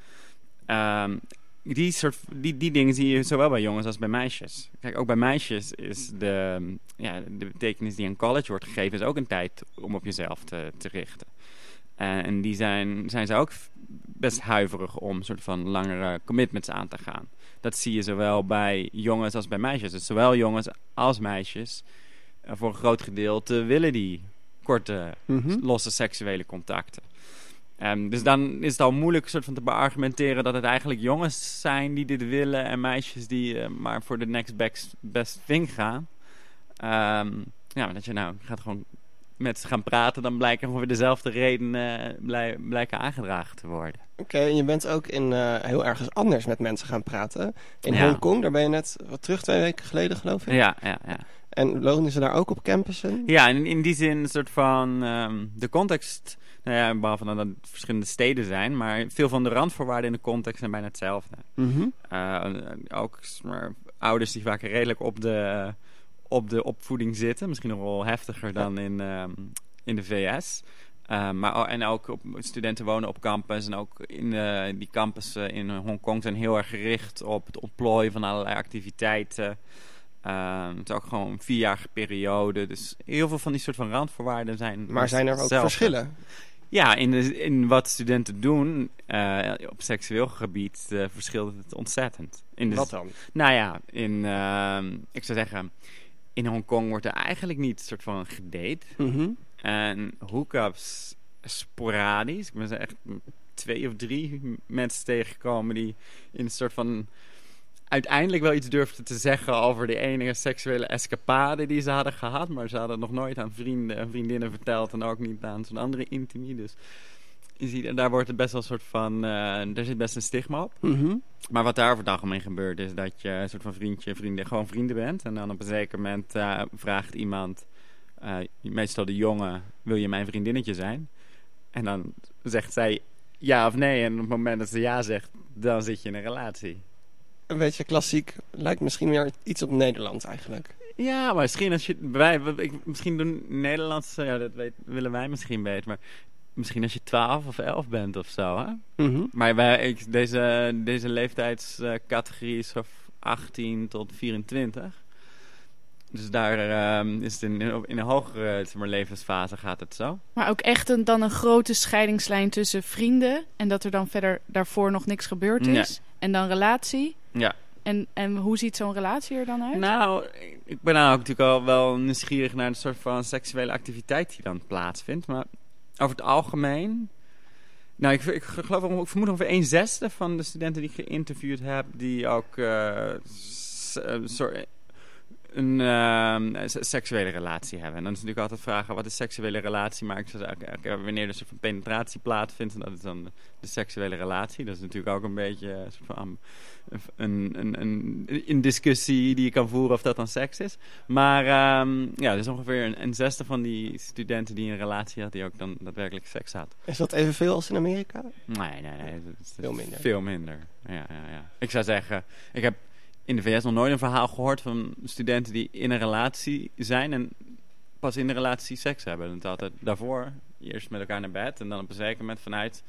Um, die, soort, die, die dingen zie je zowel bij jongens als bij meisjes. Kijk, ook bij meisjes is de, ja, de betekenis die aan college wordt gegeven... is ook een tijd om op jezelf te, te richten. Uh, en die zijn, zijn ze ook best huiverig om een soort van langere commitments aan te gaan. Dat zie je zowel bij jongens als bij meisjes. Dus zowel jongens als meisjes, uh, voor een groot gedeelte willen die korte, Mhm. mm -hmm. losse seksuele contacten. Um, dus dan is het al moeilijk soort van te beargumenteren dat het eigenlijk jongens zijn die dit willen en meisjes die uh, maar voor de next best, best thing gaan. Um, ja, maar dat je nou gaat gewoon met ze gaan praten, dan blijken ongeveer dezelfde redenen blij, blijken aangedragen te worden. Oké, okay, en je bent ook in uh, heel ergens anders met mensen gaan praten. In Ja. Hongkong, daar ben je net wat terug, twee weken geleden geloof ik. Ja, ja, ja. En wonen ze daar ook op campussen? Ja, in, in die zin een soort van um, de context. Nou ja, behalve dat het verschillende steden zijn, maar veel van de randvoorwaarden in de context zijn bijna hetzelfde. Mm -hmm. uh, ook maar, ouders die vaak redelijk op de, op de opvoeding zitten, misschien nog wel heftiger dan in, um, in de VS. Uh, maar, en ook op, studenten wonen op campus. En ook in uh, die campussen in Hongkong zijn heel erg gericht op het ontplooien van allerlei activiteiten. Uh, het is ook gewoon een vierjarige periode. Dus heel veel van die soort van randvoorwaarden zijn. Maar zijn er ook verschillen? Ja, in, de, in wat studenten doen uh, op seksueel gebied uh, verschilt het ontzettend. In de, wat dan? Nou ja, in, uh, ik zou zeggen, in Hongkong wordt er eigenlijk niet soort van gedate. Mm -hmm. En hookups sporadisch. Ik ben er echt twee of drie mensen tegengekomen die in een soort van uiteindelijk wel iets durfden te zeggen over de enige seksuele escapade die ze hadden gehad. Maar ze hadden het nog nooit aan vrienden en vriendinnen verteld en ook niet aan zo'n andere intimie. Dus je ziet, daar wordt het best wel een soort van, uh, daar zit best een stigma op. Mm -hmm. Maar wat daar over het algemeen gebeurt is dat je een soort van vriendje, vrienden, gewoon vrienden bent. En dan op een zeker moment uh, vraagt iemand, uh, meestal de jongen, wil je mijn vriendinnetje zijn? En dan zegt zij ja of nee. En op het moment dat ze ja zegt, dan zit je in een relatie een beetje klassiek. Lijkt misschien weer iets op Nederland eigenlijk. Ja, maar misschien als je... Wij, ik, misschien doen Nederlands... Ja, dat weet, willen wij misschien weten. Maar misschien als je 12 of 11 bent of zo, hè? Mm -hmm. Maar wij, ik, deze, deze leeftijdscategorie is van 18 tot 24. Dus daar um, is het in, in een hogere zeg maar, levensfase gaat het zo. Maar ook echt een, dan een grote scheidingslijn tussen vrienden... en dat er dan verder daarvoor nog niks gebeurd is. Ja. En dan relatie. Ja. En, en hoe ziet zo'n relatie er dan uit? Nou, ik ben nou ook natuurlijk al wel nieuwsgierig naar een soort van seksuele activiteit die dan plaatsvindt. Maar over het algemeen... Nou, ik, ik geloof, ik vermoed ongeveer een zesde van de studenten die ik geïnterviewd heb... die ook uh, sorry, een uh, seksuele relatie hebben. En dan is natuurlijk altijd vragen, wat is seksuele relatie? Maar ik zeggen, wanneer er een soort van penetratie plaatsvindt, dat is dan de, seksuele relatie. Dat is natuurlijk ook een beetje een, van, een, een, een, een, discussie die je kan voeren of dat dan seks is. Maar um, ja, er is ongeveer een, een, zesde van die studenten die een relatie had, die ook dan daadwerkelijk seks had. Is dat evenveel als in Amerika? Nee, nee, nee. is veel minder. Veel minder, ja, ja, ja. Ik zou zeggen, ik heb in de VS nog nooit een verhaal gehoord van studenten die in een relatie zijn en pas in de relatie seks hebben. Het altijd daarvoor eerst met elkaar naar bed en dan op een zeker moment vanuit,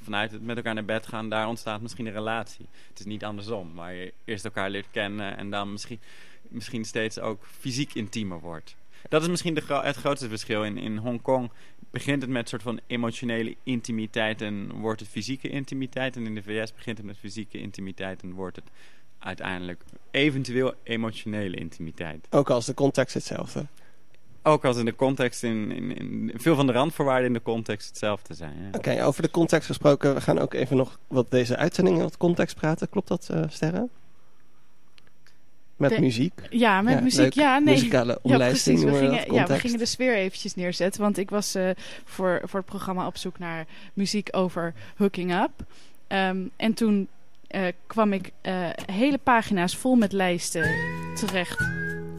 vanuit het met elkaar naar bed gaan, daar ontstaat misschien een relatie. Het is niet andersom, waar je eerst elkaar leert kennen en dan misschien, misschien steeds ook fysiek intiemer wordt. Dat is misschien de het grootste verschil. In, in Hongkong begint het met een soort van emotionele intimiteit en wordt het fysieke intimiteit. En in de VS begint het met fysieke intimiteit en wordt het uiteindelijk eventueel emotionele intimiteit. Ook als de context hetzelfde? Ook als in de context, in, in, in veel van de randvoorwaarden in de context hetzelfde zijn. Ja. Oké, over de context gesproken, we gaan ook even nog wat deze uitzending in wat context praten. Klopt dat, uh, Sterren? Met muziek? Ja, met muziek. ja, nee. Muzikale omlijsting. Ja, we gingen, ja, we gingen de sfeer eventjes neerzetten. Want ik was uh, voor, voor het programma op zoek naar muziek over hooking up. Um, en toen uh, kwam ik uh, hele pagina's vol met lijsten terecht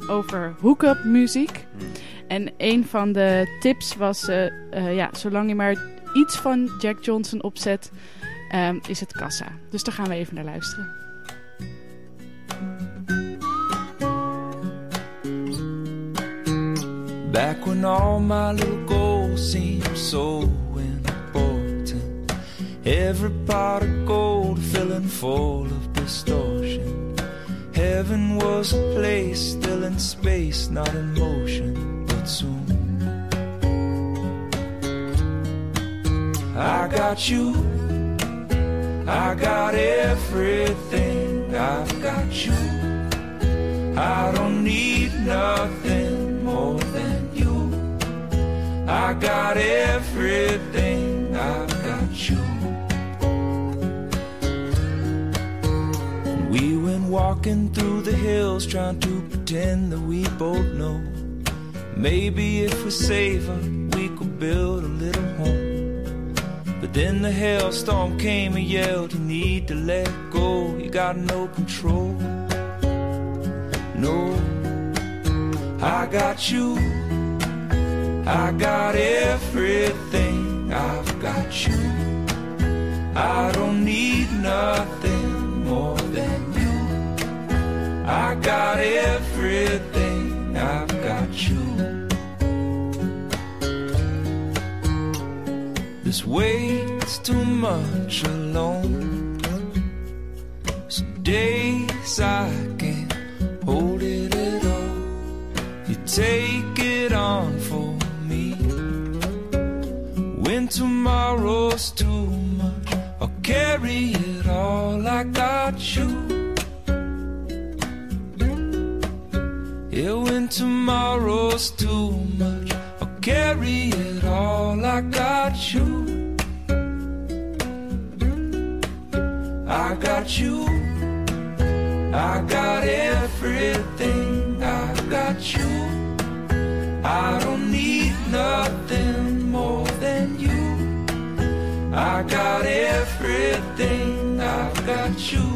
over hook-up muziek. Hmm. En een van de tips was, uh, ja, zolang je maar iets van Jack Johnson opzet, um, is het kassa. Dus daar gaan we even naar luisteren. Back when all my little goals seemed so Every pot of gold filling full of distortion. Heaven was a place still in space, not in motion, but soon. I got you, I got everything, I've got you. I don't need nothing more than you. I got everything, hills trying to pretend that we both know. Maybe if we save her, we could build a little home. But then the hailstorm came and yelled, You need to let go, you got no control. No, I got you, I got everything, I've got you. I don't need nothing I got everything, I've got you. This weight's too much alone. Some days I can't hold it at all. You take it on for me. When tomorrow's too much, I'll carry it all. I got you. Yeah, when tomorrow's too much, I'll carry it all. I got you. I got you. I got everything. I got you. I don't need nothing more than you. I got everything. I've got you.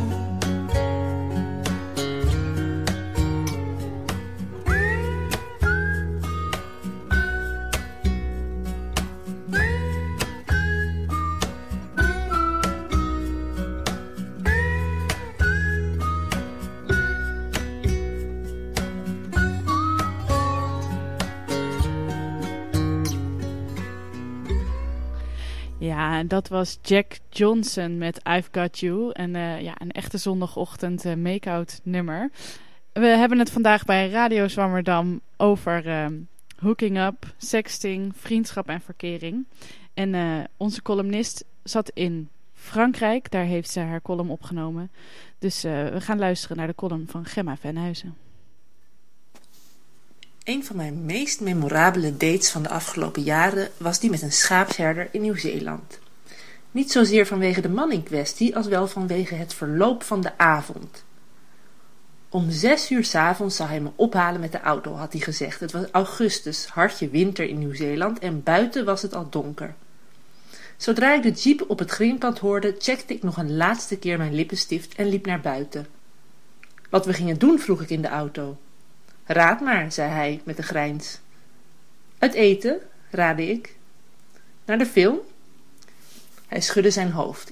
Ja, dat was Jack Johnson met I've Got You. En uh, ja, een echte zondagochtend uh, make-out nummer. We hebben het vandaag bij Radio Zwammerdam over uh, hooking up, sexting, vriendschap en verkering. En uh, onze columnist zat in Frankrijk. Daar heeft ze haar column opgenomen. Dus we gaan luisteren naar de column van Gemma Venhuizen. Een van mijn meest memorabele dates van de afgelopen jaren was die met een schaapsherder in Nieuw-Zeeland. Niet zozeer vanwege de man in kwestie, als wel vanwege het verloop van de avond. Om zes uur s'avonds zou hij me ophalen met de auto, had hij gezegd. Het was augustus, hartje winter in Nieuw-Zeeland en buiten was het al donker. Zodra ik de jeep op het greenpad hoorde, checkte ik nog een laatste keer mijn lippenstift en liep naar buiten. Wat we gingen doen, vroeg ik in de auto. Raad maar, zei hij met een grijns. Het eten, raadde ik. Naar de film? Hij schudde zijn hoofd.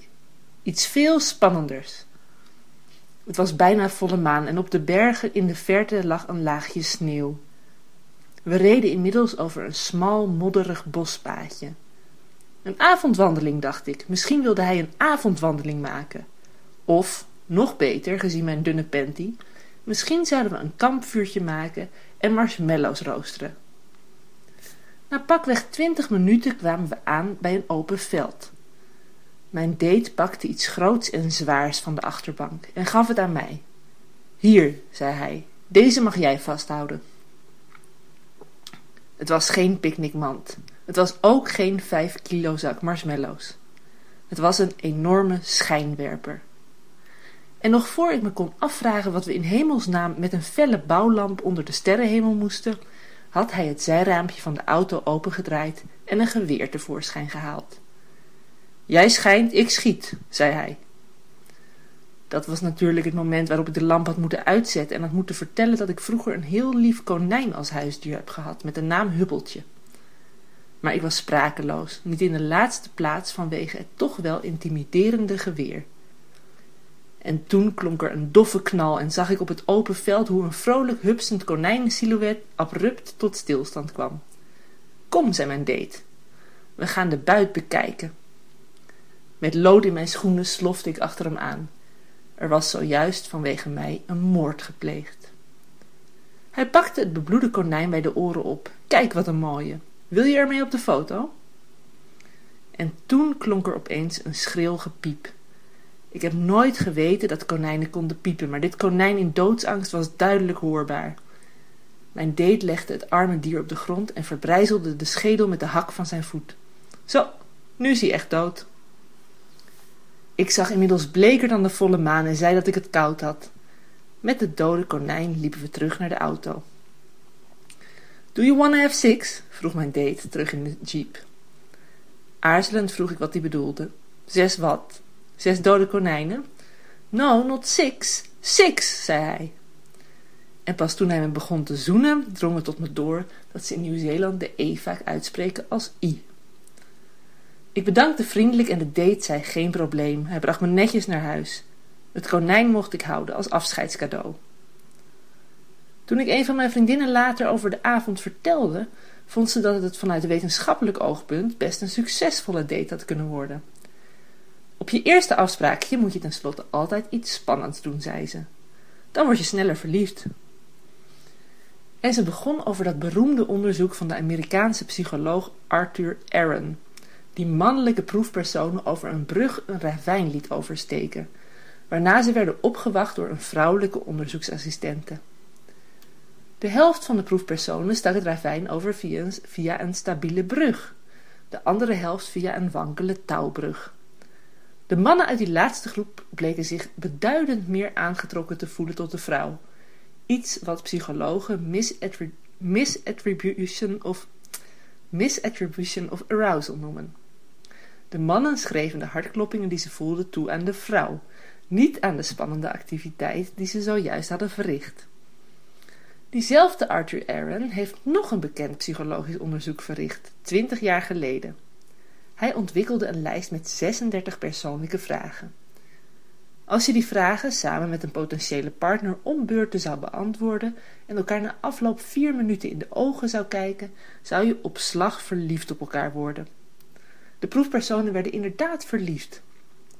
Iets veel spannenders. Het was bijna volle maan en op de bergen in de verte lag een laagje sneeuw. We reden inmiddels over een smal, modderig bospaadje. Een avondwandeling, dacht ik. Misschien wilde hij een avondwandeling maken. Of, nog beter, gezien mijn dunne panty, misschien zouden we een kampvuurtje maken en marshmallows roosteren. Na pakweg twintig minuten kwamen we aan bij een open veld. Mijn date pakte iets groots en zwaars van de achterbank en gaf het aan mij. Hier, zei hij, deze mag jij vasthouden. Het was geen picknickmand. Het was ook geen vijf kilo zak marshmallows. Het was een enorme schijnwerper. En nog voor ik me kon afvragen wat we in hemelsnaam met een felle bouwlamp onder de sterrenhemel moesten, had hij het zijraampje van de auto opengedraaid en een geweer tevoorschijn gehaald. Jij schijnt, ik schiet, zei hij. Dat was natuurlijk het moment waarop ik de lamp had moeten uitzetten en had moeten vertellen dat ik vroeger een heel lief konijn als huisdier heb gehad met de naam Hubbeltje. Maar ik was sprakeloos, niet in de laatste plaats vanwege het toch wel intimiderende geweer. En toen klonk er een doffe knal en zag ik op het open veld hoe een vrolijk hupsend konijnensilhouet abrupt tot stilstand kwam. Kom, zei mijn date. We gaan de buit bekijken. Met lood in mijn schoenen slofte ik achter hem aan. Er was zojuist vanwege mij een moord gepleegd. Hij pakte het bebloede konijn bij de oren op. Kijk wat een mooie. Wil je ermee op de foto? En toen klonk er opeens een schril gepiep. Ik heb nooit geweten dat konijnen konden piepen, maar dit konijn in doodsangst was duidelijk hoorbaar. Mijn date legde het arme dier op de grond en verbrijzelde de schedel met de hak van zijn voet. Zo, nu is hij echt dood. Ik zag inmiddels bleker dan de volle maan en zei dat ik het koud had. Met het dode konijn liepen we terug naar de auto. Do you wanna have six? vroeg mijn date terug in de jeep. Aarzelend vroeg ik wat hij bedoelde. Zes wat? Zes dode konijnen? No, not six. Six, zei hij. En pas toen hij me begon te zoenen, drong het tot me door dat ze in Nieuw-Zeeland de E vaak uitspreken als I. Ik bedankte vriendelijk en de date zei geen probleem. Hij bracht me netjes naar huis. Het konijn mocht ik houden als afscheidscadeau. Toen ik een van mijn vriendinnen later over de avond vertelde, vond ze dat het vanuit wetenschappelijk oogpunt best een succesvolle date had kunnen worden. Op je eerste afspraakje moet je tenslotte altijd iets spannends doen, zei ze. Dan word je sneller verliefd. En ze begon over dat beroemde onderzoek van de Amerikaanse psycholoog Arthur Aaron die mannelijke proefpersonen over een brug een ravijn liet oversteken, waarna ze werden opgewacht door een vrouwelijke onderzoeksassistente. De helft van de proefpersonen stak het ravijn over via een, stabiele brug, de andere helft via een wankele touwbrug. De mannen uit die laatste groep bleken zich beduidend meer aangetrokken te voelen tot de vrouw, iets wat psychologen misattribution of misattribution of arousal noemen. De mannen schreven de hartkloppingen die ze voelden toe aan de vrouw, niet aan de spannende activiteit die ze zojuist hadden verricht. Diezelfde Arthur Aaron heeft nog een bekend psychologisch onderzoek verricht, twintig jaar geleden. Hij ontwikkelde een lijst met 36 persoonlijke vragen. Als je die vragen samen met een potentiële partner om beurten zou beantwoorden en elkaar na afloop vier minuten in de ogen zou kijken, zou je op slag verliefd op elkaar worden. De proefpersonen werden inderdaad verliefd.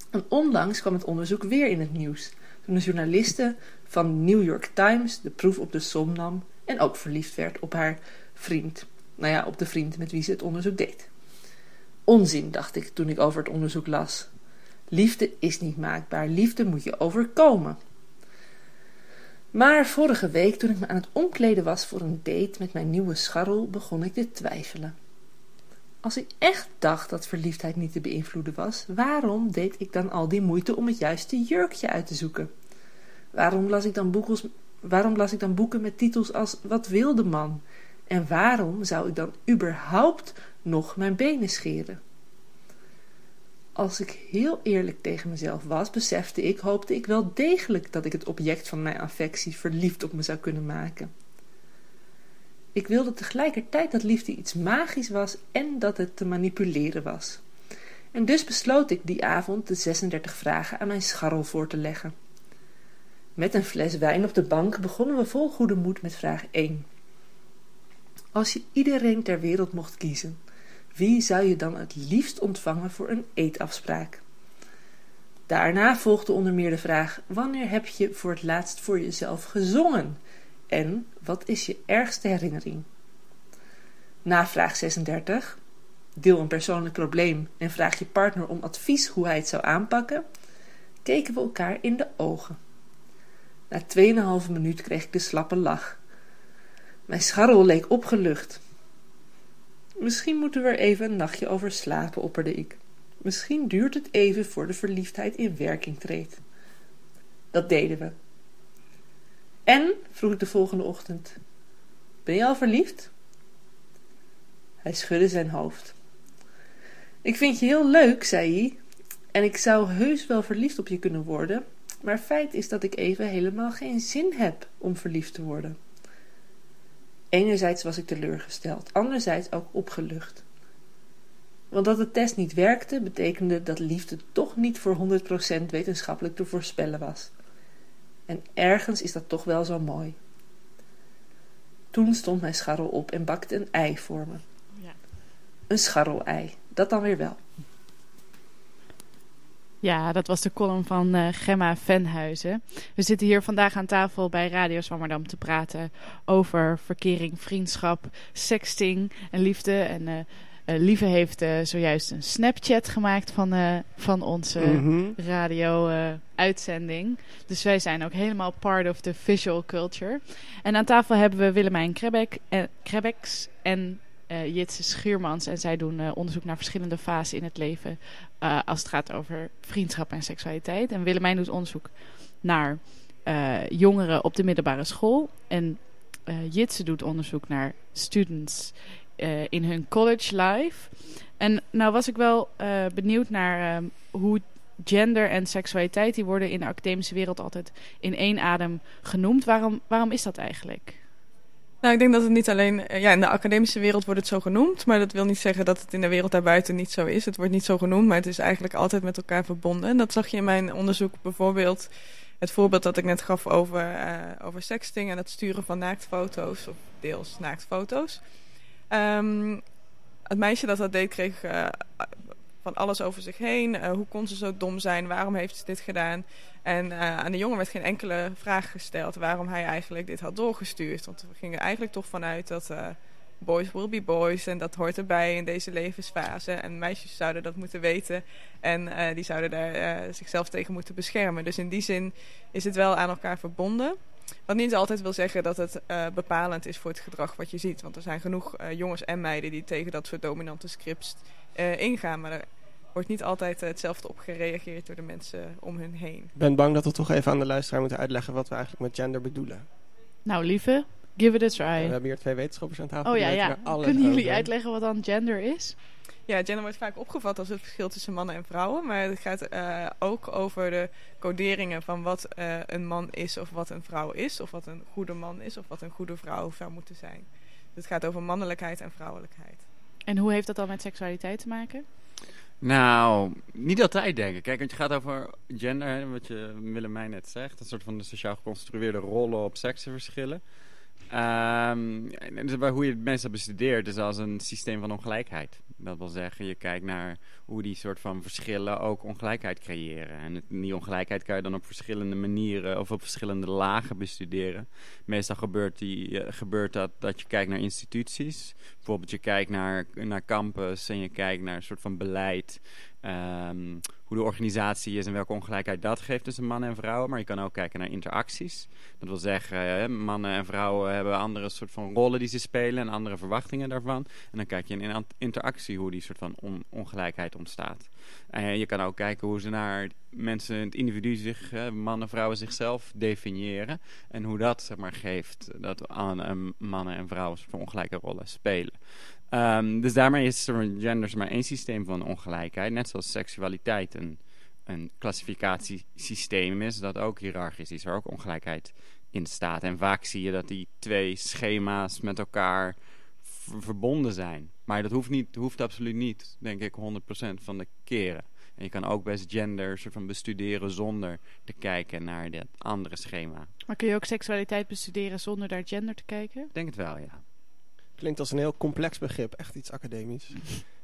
En onlangs kwam het onderzoek weer in het nieuws, toen een journaliste van New York Times de proef op de som nam en ook verliefd werd op haar vriend. Nou ja, op de vriend met wie ze het onderzoek deed. Onzin, dacht ik toen ik over het onderzoek las. Liefde is niet maakbaar, liefde moet je overkomen. Maar vorige week, toen ik me aan het omkleden was voor een date met mijn nieuwe scharrel, begon ik te twijfelen. Als ik echt dacht dat verliefdheid niet te beïnvloeden was, waarom deed ik dan al die moeite om het juiste jurkje uit te zoeken? Waarom las ik dan Waarom las ik dan boeken met titels als Wat wil de man? En waarom zou ik dan überhaupt nog mijn benen scheren? Als ik heel eerlijk tegen mezelf was, besefte ik, hoopte ik wel degelijk dat ik het object van mijn affectie verliefd op me zou kunnen maken. Ik wilde tegelijkertijd dat liefde iets magisch was en dat het te manipuleren was. En dus besloot ik die avond de 36 vragen aan mijn scharrel voor te leggen. Met een fles wijn op de bank begonnen we vol goede moed met vraag 1. Als je iedereen ter wereld mocht kiezen, wie zou je dan het liefst ontvangen voor een eetafspraak? Daarna volgde onder meer de vraag: wanneer heb je voor het laatst voor jezelf gezongen? En wat is je ergste herinnering? Na vraag 36, deel een persoonlijk probleem en vraag je partner om advies hoe hij het zou aanpakken, keken we elkaar in de ogen. Na 2,5 minuut kreeg ik de slappe lach. Mijn scharrel leek opgelucht. Misschien moeten we er even een nachtje over slapen, opperde ik. Misschien duurt het even voor de verliefdheid in werking treedt. Dat deden we. En, vroeg ik de volgende ochtend, ben je al verliefd? Hij schudde zijn hoofd. Ik vind je heel leuk, zei hij, en ik zou heus wel verliefd op je kunnen worden, maar feit is dat ik even helemaal geen zin heb om verliefd te worden. Enerzijds was ik teleurgesteld, anderzijds ook opgelucht. Want dat de test niet werkte, betekende dat liefde toch niet voor 100% wetenschappelijk te voorspellen was. En ergens is dat toch wel zo mooi. Toen stond mijn scharrel op en bakte een ei voor me. Ja. Een scharrel-ei, dat dan weer wel. Ja, dat was de column van uh, Gemma Venhuizen. We zitten hier vandaag aan tafel bij Radio Zwammerdam te praten over verkering, vriendschap, sexting en liefde. En uh, uh, Lieve heeft zojuist een Snapchat gemaakt van, van onze mm radio-uitzending. dus wij zijn ook helemaal part of the visual culture. En aan tafel hebben we Willemijn Krebek, Krebeks en uh, Jitse Schuurmans. En zij doen uh, onderzoek naar verschillende fasen in het leven uh, als het gaat over vriendschap en seksualiteit. En Willemijn doet onderzoek naar jongeren op de middelbare school. En Jitse doet onderzoek naar students in hun college life. En nou was ik wel benieuwd naar hoe gender en seksualiteit... die worden in de academische wereld altijd in één adem genoemd. Waarom, waarom is dat eigenlijk? Nou, ik denk dat het niet alleen... Eh, ja, in de academische wereld wordt het zo genoemd. Maar dat wil niet zeggen dat het in de wereld daarbuiten niet zo is. Het wordt niet zo genoemd, maar het is eigenlijk altijd met elkaar verbonden. En dat zag je in mijn onderzoek bijvoorbeeld... Het voorbeeld dat ik net gaf over, uh, over sexting en het sturen van naaktfoto's. Of deels naaktfoto's. Um, het meisje dat dat deed kreeg uh, van alles over zich heen. Hoe kon ze zo dom zijn? Waarom heeft ze dit gedaan? En uh, aan de jongen werd geen enkele vraag gesteld waarom hij eigenlijk dit had doorgestuurd. Want we gingen eigenlijk toch vanuit dat uh, boys will be boys en dat hoort erbij in deze levensfase. En meisjes zouden dat moeten weten en die zouden daar zichzelf tegen moeten beschermen. Dus in die zin is het wel aan elkaar verbonden. Wat niet altijd wil zeggen dat het bepalend is voor het gedrag wat je ziet. Want er zijn genoeg jongens en meiden die tegen dat soort dominante scripts ingaan. Maar wordt niet altijd hetzelfde op gereageerd door de mensen om hun heen. Ik ben bang dat we toch even aan de luisteraar moeten uitleggen wat we eigenlijk met gender bedoelen. Nou, lieve, give it a try. we hebben hier twee wetenschappers aan tafel. Oh ja, ja. Kunnen jullie uitleggen wat dan gender is? Ja, gender wordt vaak opgevat als het verschil tussen mannen en vrouwen. Maar het gaat uh, ook over de coderingen van wat uh, een man is of wat een vrouw is. Of wat een goede man is of wat een goede vrouw zou moeten zijn. Dus het gaat over mannelijkheid en vrouwelijkheid. En hoe heeft dat dan met seksualiteit te maken? Nou, niet altijd denk ik. Kijk, want je gaat over gender, wat je Willemijn net zegt. Een soort van de sociaal geconstrueerde rollen op seksenverschillen. Um, dus hoe je meestal bestudeert is als een systeem van ongelijkheid. Dat wil zeggen, je kijkt naar hoe die soort van verschillen ook ongelijkheid creëren. En die ongelijkheid kan je dan op verschillende manieren of op verschillende lagen bestuderen. Meestal gebeurt, die, eh, gebeurt dat dat je kijkt naar instituties. Bijvoorbeeld je kijkt naar, naar campus en je kijkt naar een soort van beleid. Ehm, hoe de organisatie is en welke ongelijkheid dat geeft tussen mannen en vrouwen. Maar je kan ook kijken naar interacties. Dat wil zeggen, mannen en vrouwen hebben andere soort van rollen die ze spelen en andere verwachtingen daarvan. En dan kijk je in interactie hoe die soort van ongelijkheid ontstaat. En je kan ook kijken hoe ze naar mensen, het individu zich, mannen, vrouwen zichzelf definiëren. En hoe dat zeg maar, geeft dat mannen en vrouwen voor ongelijke rollen spelen. Um, dus daarmee is gender maar één systeem van ongelijkheid. Net zoals seksualiteit een, een klassificatiesysteem is, dat ook hiërarchisch is, waar ook ongelijkheid in staat. En vaak zie je dat die twee schema's met elkaar verbonden zijn. Maar dat hoeft, niet, hoeft absoluut niet, denk ik, 100% van de keren. En je kan ook best gender soort van bestuderen zonder te kijken naar dat andere schema. Maar kun je ook seksualiteit bestuderen zonder naar gender te kijken? Ik denk het wel, ja. Klinkt als een heel complex begrip, echt iets academisch.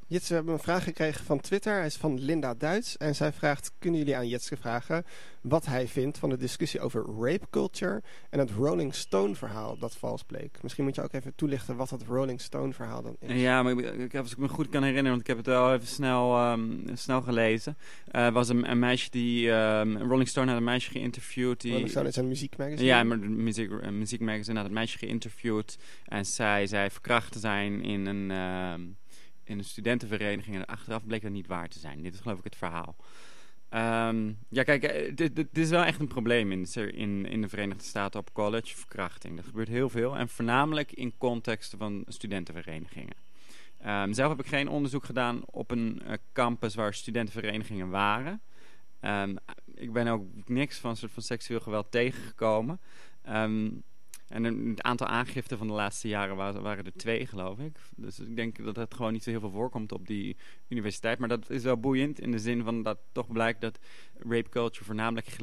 Jitske, we hebben een vraag gekregen van Twitter. Hij is van Linda Duits. En zij vraagt, kunnen jullie aan Jitske vragen wat hij vindt van de discussie over rape culture en het Rolling Stone verhaal dat vals bleek? Misschien moet je ook even toelichten wat dat Rolling Stone verhaal dan is. Ja, maar ik, als ik me goed kan herinneren, want ik heb het wel even snel, um, snel gelezen. Er uh, was een, een, meisje die, um, Rolling Stone had een meisje geïnterviewd. Die, Rolling Stone is een muziekmagazine? Ja, een muziek, een muziekmagazine had een meisje geïnterviewd. En zij, zij verkracht te zijn in een... Uh, in een studentenvereniging en achteraf bleek dat niet waar te zijn. Dit is geloof ik het verhaal. Ehm, ja, kijk, eh, dit, is wel echt een probleem in, in, in de Verenigde Staten op college, verkrachting. Dat gebeurt heel veel en voornamelijk in contexten van studentenverenigingen. Um, zelf heb ik geen onderzoek gedaan op een uh, campus waar studentenverenigingen waren. Um, ik ben ook niks van soort van seksueel geweld tegengekomen. En het aantal aangiften van de laatste jaren waren, er twee, geloof ik. Dus ik denk dat het gewoon niet zo heel veel voorkomt op die universiteit. Maar dat is wel boeiend in de zin van dat toch blijkt dat rape culture voornamelijk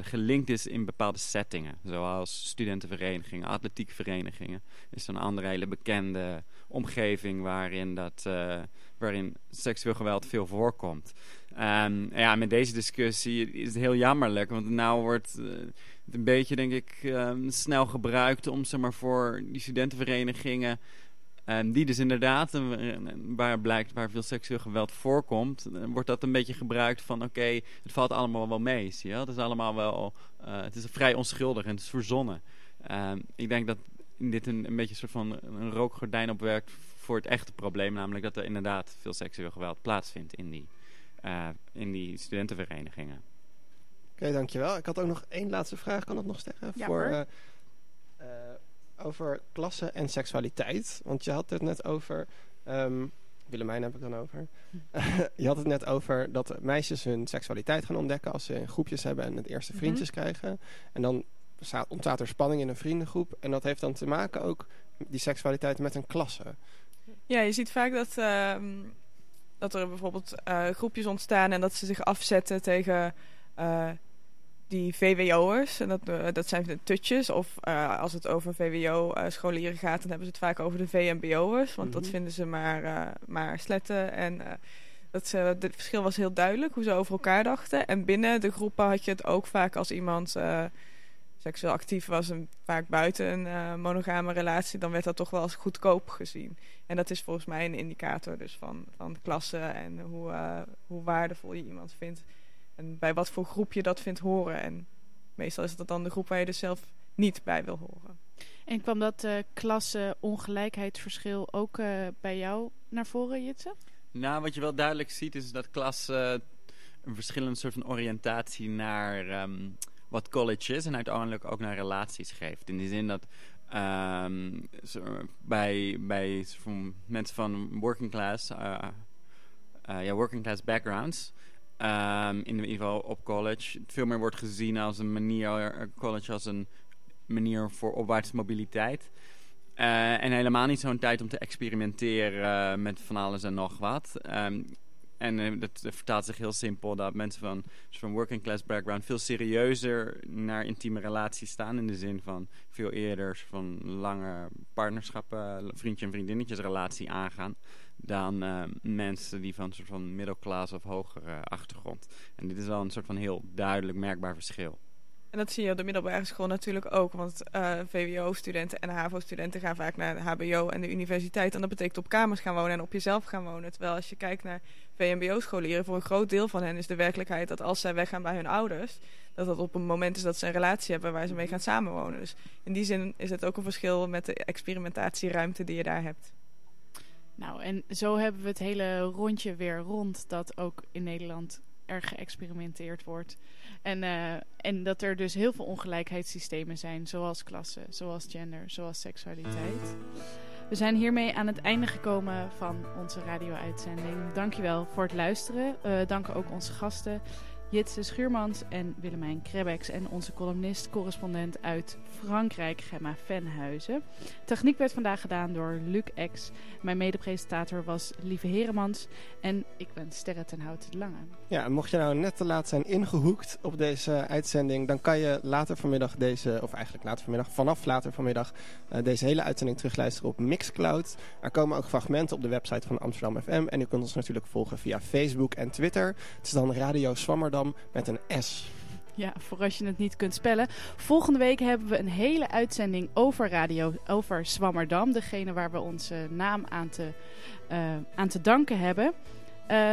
gelinkt is in bepaalde settingen. Zoals studentenverenigingen, atletiekverenigingen. Is een andere hele bekende omgeving waarin, dat, uh, waarin seksueel geweld veel voorkomt. Um, ja, met deze discussie is het heel jammerlijk, want nou wordt... Uh, een beetje, denk ik, um, snel gebruikt om zeg maar, voor die studentenverenigingen. Um, die dus inderdaad, waar blijkt waar veel seksueel geweld voorkomt, wordt dat een beetje gebruikt van oké, het valt allemaal wel mee. Zie je? Het is allemaal wel, uh, het is vrij onschuldig en het is verzonnen. Um, ik denk dat dit een, een beetje een soort van een rookgordijn opwerkt voor het echte probleem, namelijk dat er inderdaad veel seksueel geweld plaatsvindt in die, uh, in die studentenverenigingen. Oké, dankjewel. Ik had ook nog één laatste vraag, kan dat nog zeggen? Ja, voor, uh, uh, over klasse en seksualiteit. Want je had het net over... Um, Willemijn heb ik dan over. je had het net over dat meisjes hun seksualiteit gaan ontdekken... als ze groepjes hebben en het eerste mhm. vriendjes krijgen. En dan ontstaat er spanning in een vriendengroep. En dat heeft dan te maken ook, die seksualiteit, met een klasse. Ja, je ziet vaak dat, uh, dat er bijvoorbeeld uh, groepjes ontstaan... en dat ze zich afzetten tegen uh, die VWO'ers, en dat, uh, dat zijn de tutjes, of uh, als het over VWO-scholieren gaat, dan hebben ze het vaak over de VMBO'ers, want dat mhm. vinden ze maar, maar sletten. En dat ze, het verschil was heel duidelijk, hoe ze over elkaar dachten. En binnen de groepen had je het ook vaak als iemand seksueel actief was en vaak buiten een monogame relatie, dan werd dat toch wel als goedkoop gezien. En dat is volgens mij een indicator dus van, van de klasse en hoe, hoe waardevol je iemand vindt. En bij wat voor groep je dat vindt horen. En meestal is dat dan de groep waar je dus zelf niet bij wil horen. En kwam dat uh, klasse-ongelijkheidsverschil ook uh, bij jou naar voren, Jitse? Nou, wat je wel duidelijk ziet is dat klas uh, een verschillende soort van oriëntatie naar um, wat college is. En uiteindelijk ook naar relaties geeft. In die zin dat um, bij, bij mensen van working class, ja, working class backgrounds Um, in ieder geval op college. Veel meer wordt gezien als een manier, eh, college als een manier voor opwaartse mobiliteit. Uh, en helemaal niet zo'n tijd om te experimenteren uh, met van alles en nog wat. Um, en dat vertaalt zich heel simpel dat mensen van, van working class background veel serieuzer naar intieme relaties staan. In de zin van veel eerder van lange partnerschappen, vriendje en vriendinnetjes relatie aangaan dan uh, mensen die van een soort van middelklas of hogere achtergrond. En dit is wel een soort van heel duidelijk merkbaar verschil. En dat zie je op de middelbare school natuurlijk ook. Want uh, VWO-studenten en HAVO-studenten gaan vaak naar de HBO en de universiteit. En dat betekent op kamers gaan wonen en op jezelf gaan wonen. Terwijl als je kijkt naar VMBO-scholieren, voor een groot deel van hen is de werkelijkheid dat als zij weggaan bij hun ouders, dat dat op een moment is dat ze een relatie hebben waar ze mee gaan samenwonen. Dus in die zin is het ook een verschil met de experimentatieruimte die je daar hebt. Nou, en zo hebben we het hele rondje weer rond dat ook in Nederland er geëxperimenteerd wordt. En, uh, en dat er dus heel veel ongelijkheidssystemen zijn, zoals klasse, zoals gender, zoals seksualiteit. We zijn hiermee aan het einde gekomen van onze radio-uitzending. Dankjewel voor het luisteren. Uh, dank ook onze gasten. Jitse Schuurmans en Willemijn Krebex en onze columnist-correspondent uit Frankrijk, Gemma Venhuizen. Techniek werd vandaag gedaan door Luc X. Mijn medepresentator was Lieve Heremans en ik ben Sterre ten Hout Lange. Ja, mocht je nou net te laat zijn ingehoekt op deze uitzending, dan kan je later vanmiddag deze, of eigenlijk later vanmiddag, vanaf later vanmiddag, uh, deze hele uitzending terugluisteren op Mixcloud. Er komen ook fragmenten op de website van Amsterdam FM en u kunt ons natuurlijk volgen via Facebook en Twitter. Het is dan Radio Met een S. Ja, voor als je het niet kunt spellen. Volgende week hebben we een hele uitzending over radio, over Zwammerdam. Degene waar we onze naam aan te, uh, aan te danken hebben. Uh,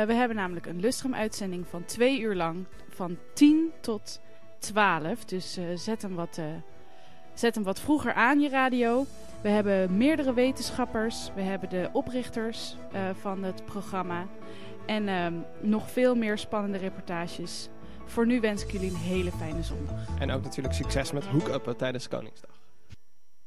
we hebben namelijk een Lustrum-uitzending van twee uur lang. Van 10 tot 12. Dus uh, zet, hem wat, zet hem wat vroeger aan, je radio. We hebben meerdere wetenschappers. We hebben de oprichters van het programma. En um, nog veel meer spannende reportages. Voor nu wens ik jullie een hele fijne zondag. En ook natuurlijk succes met Up tijdens Koningsdag.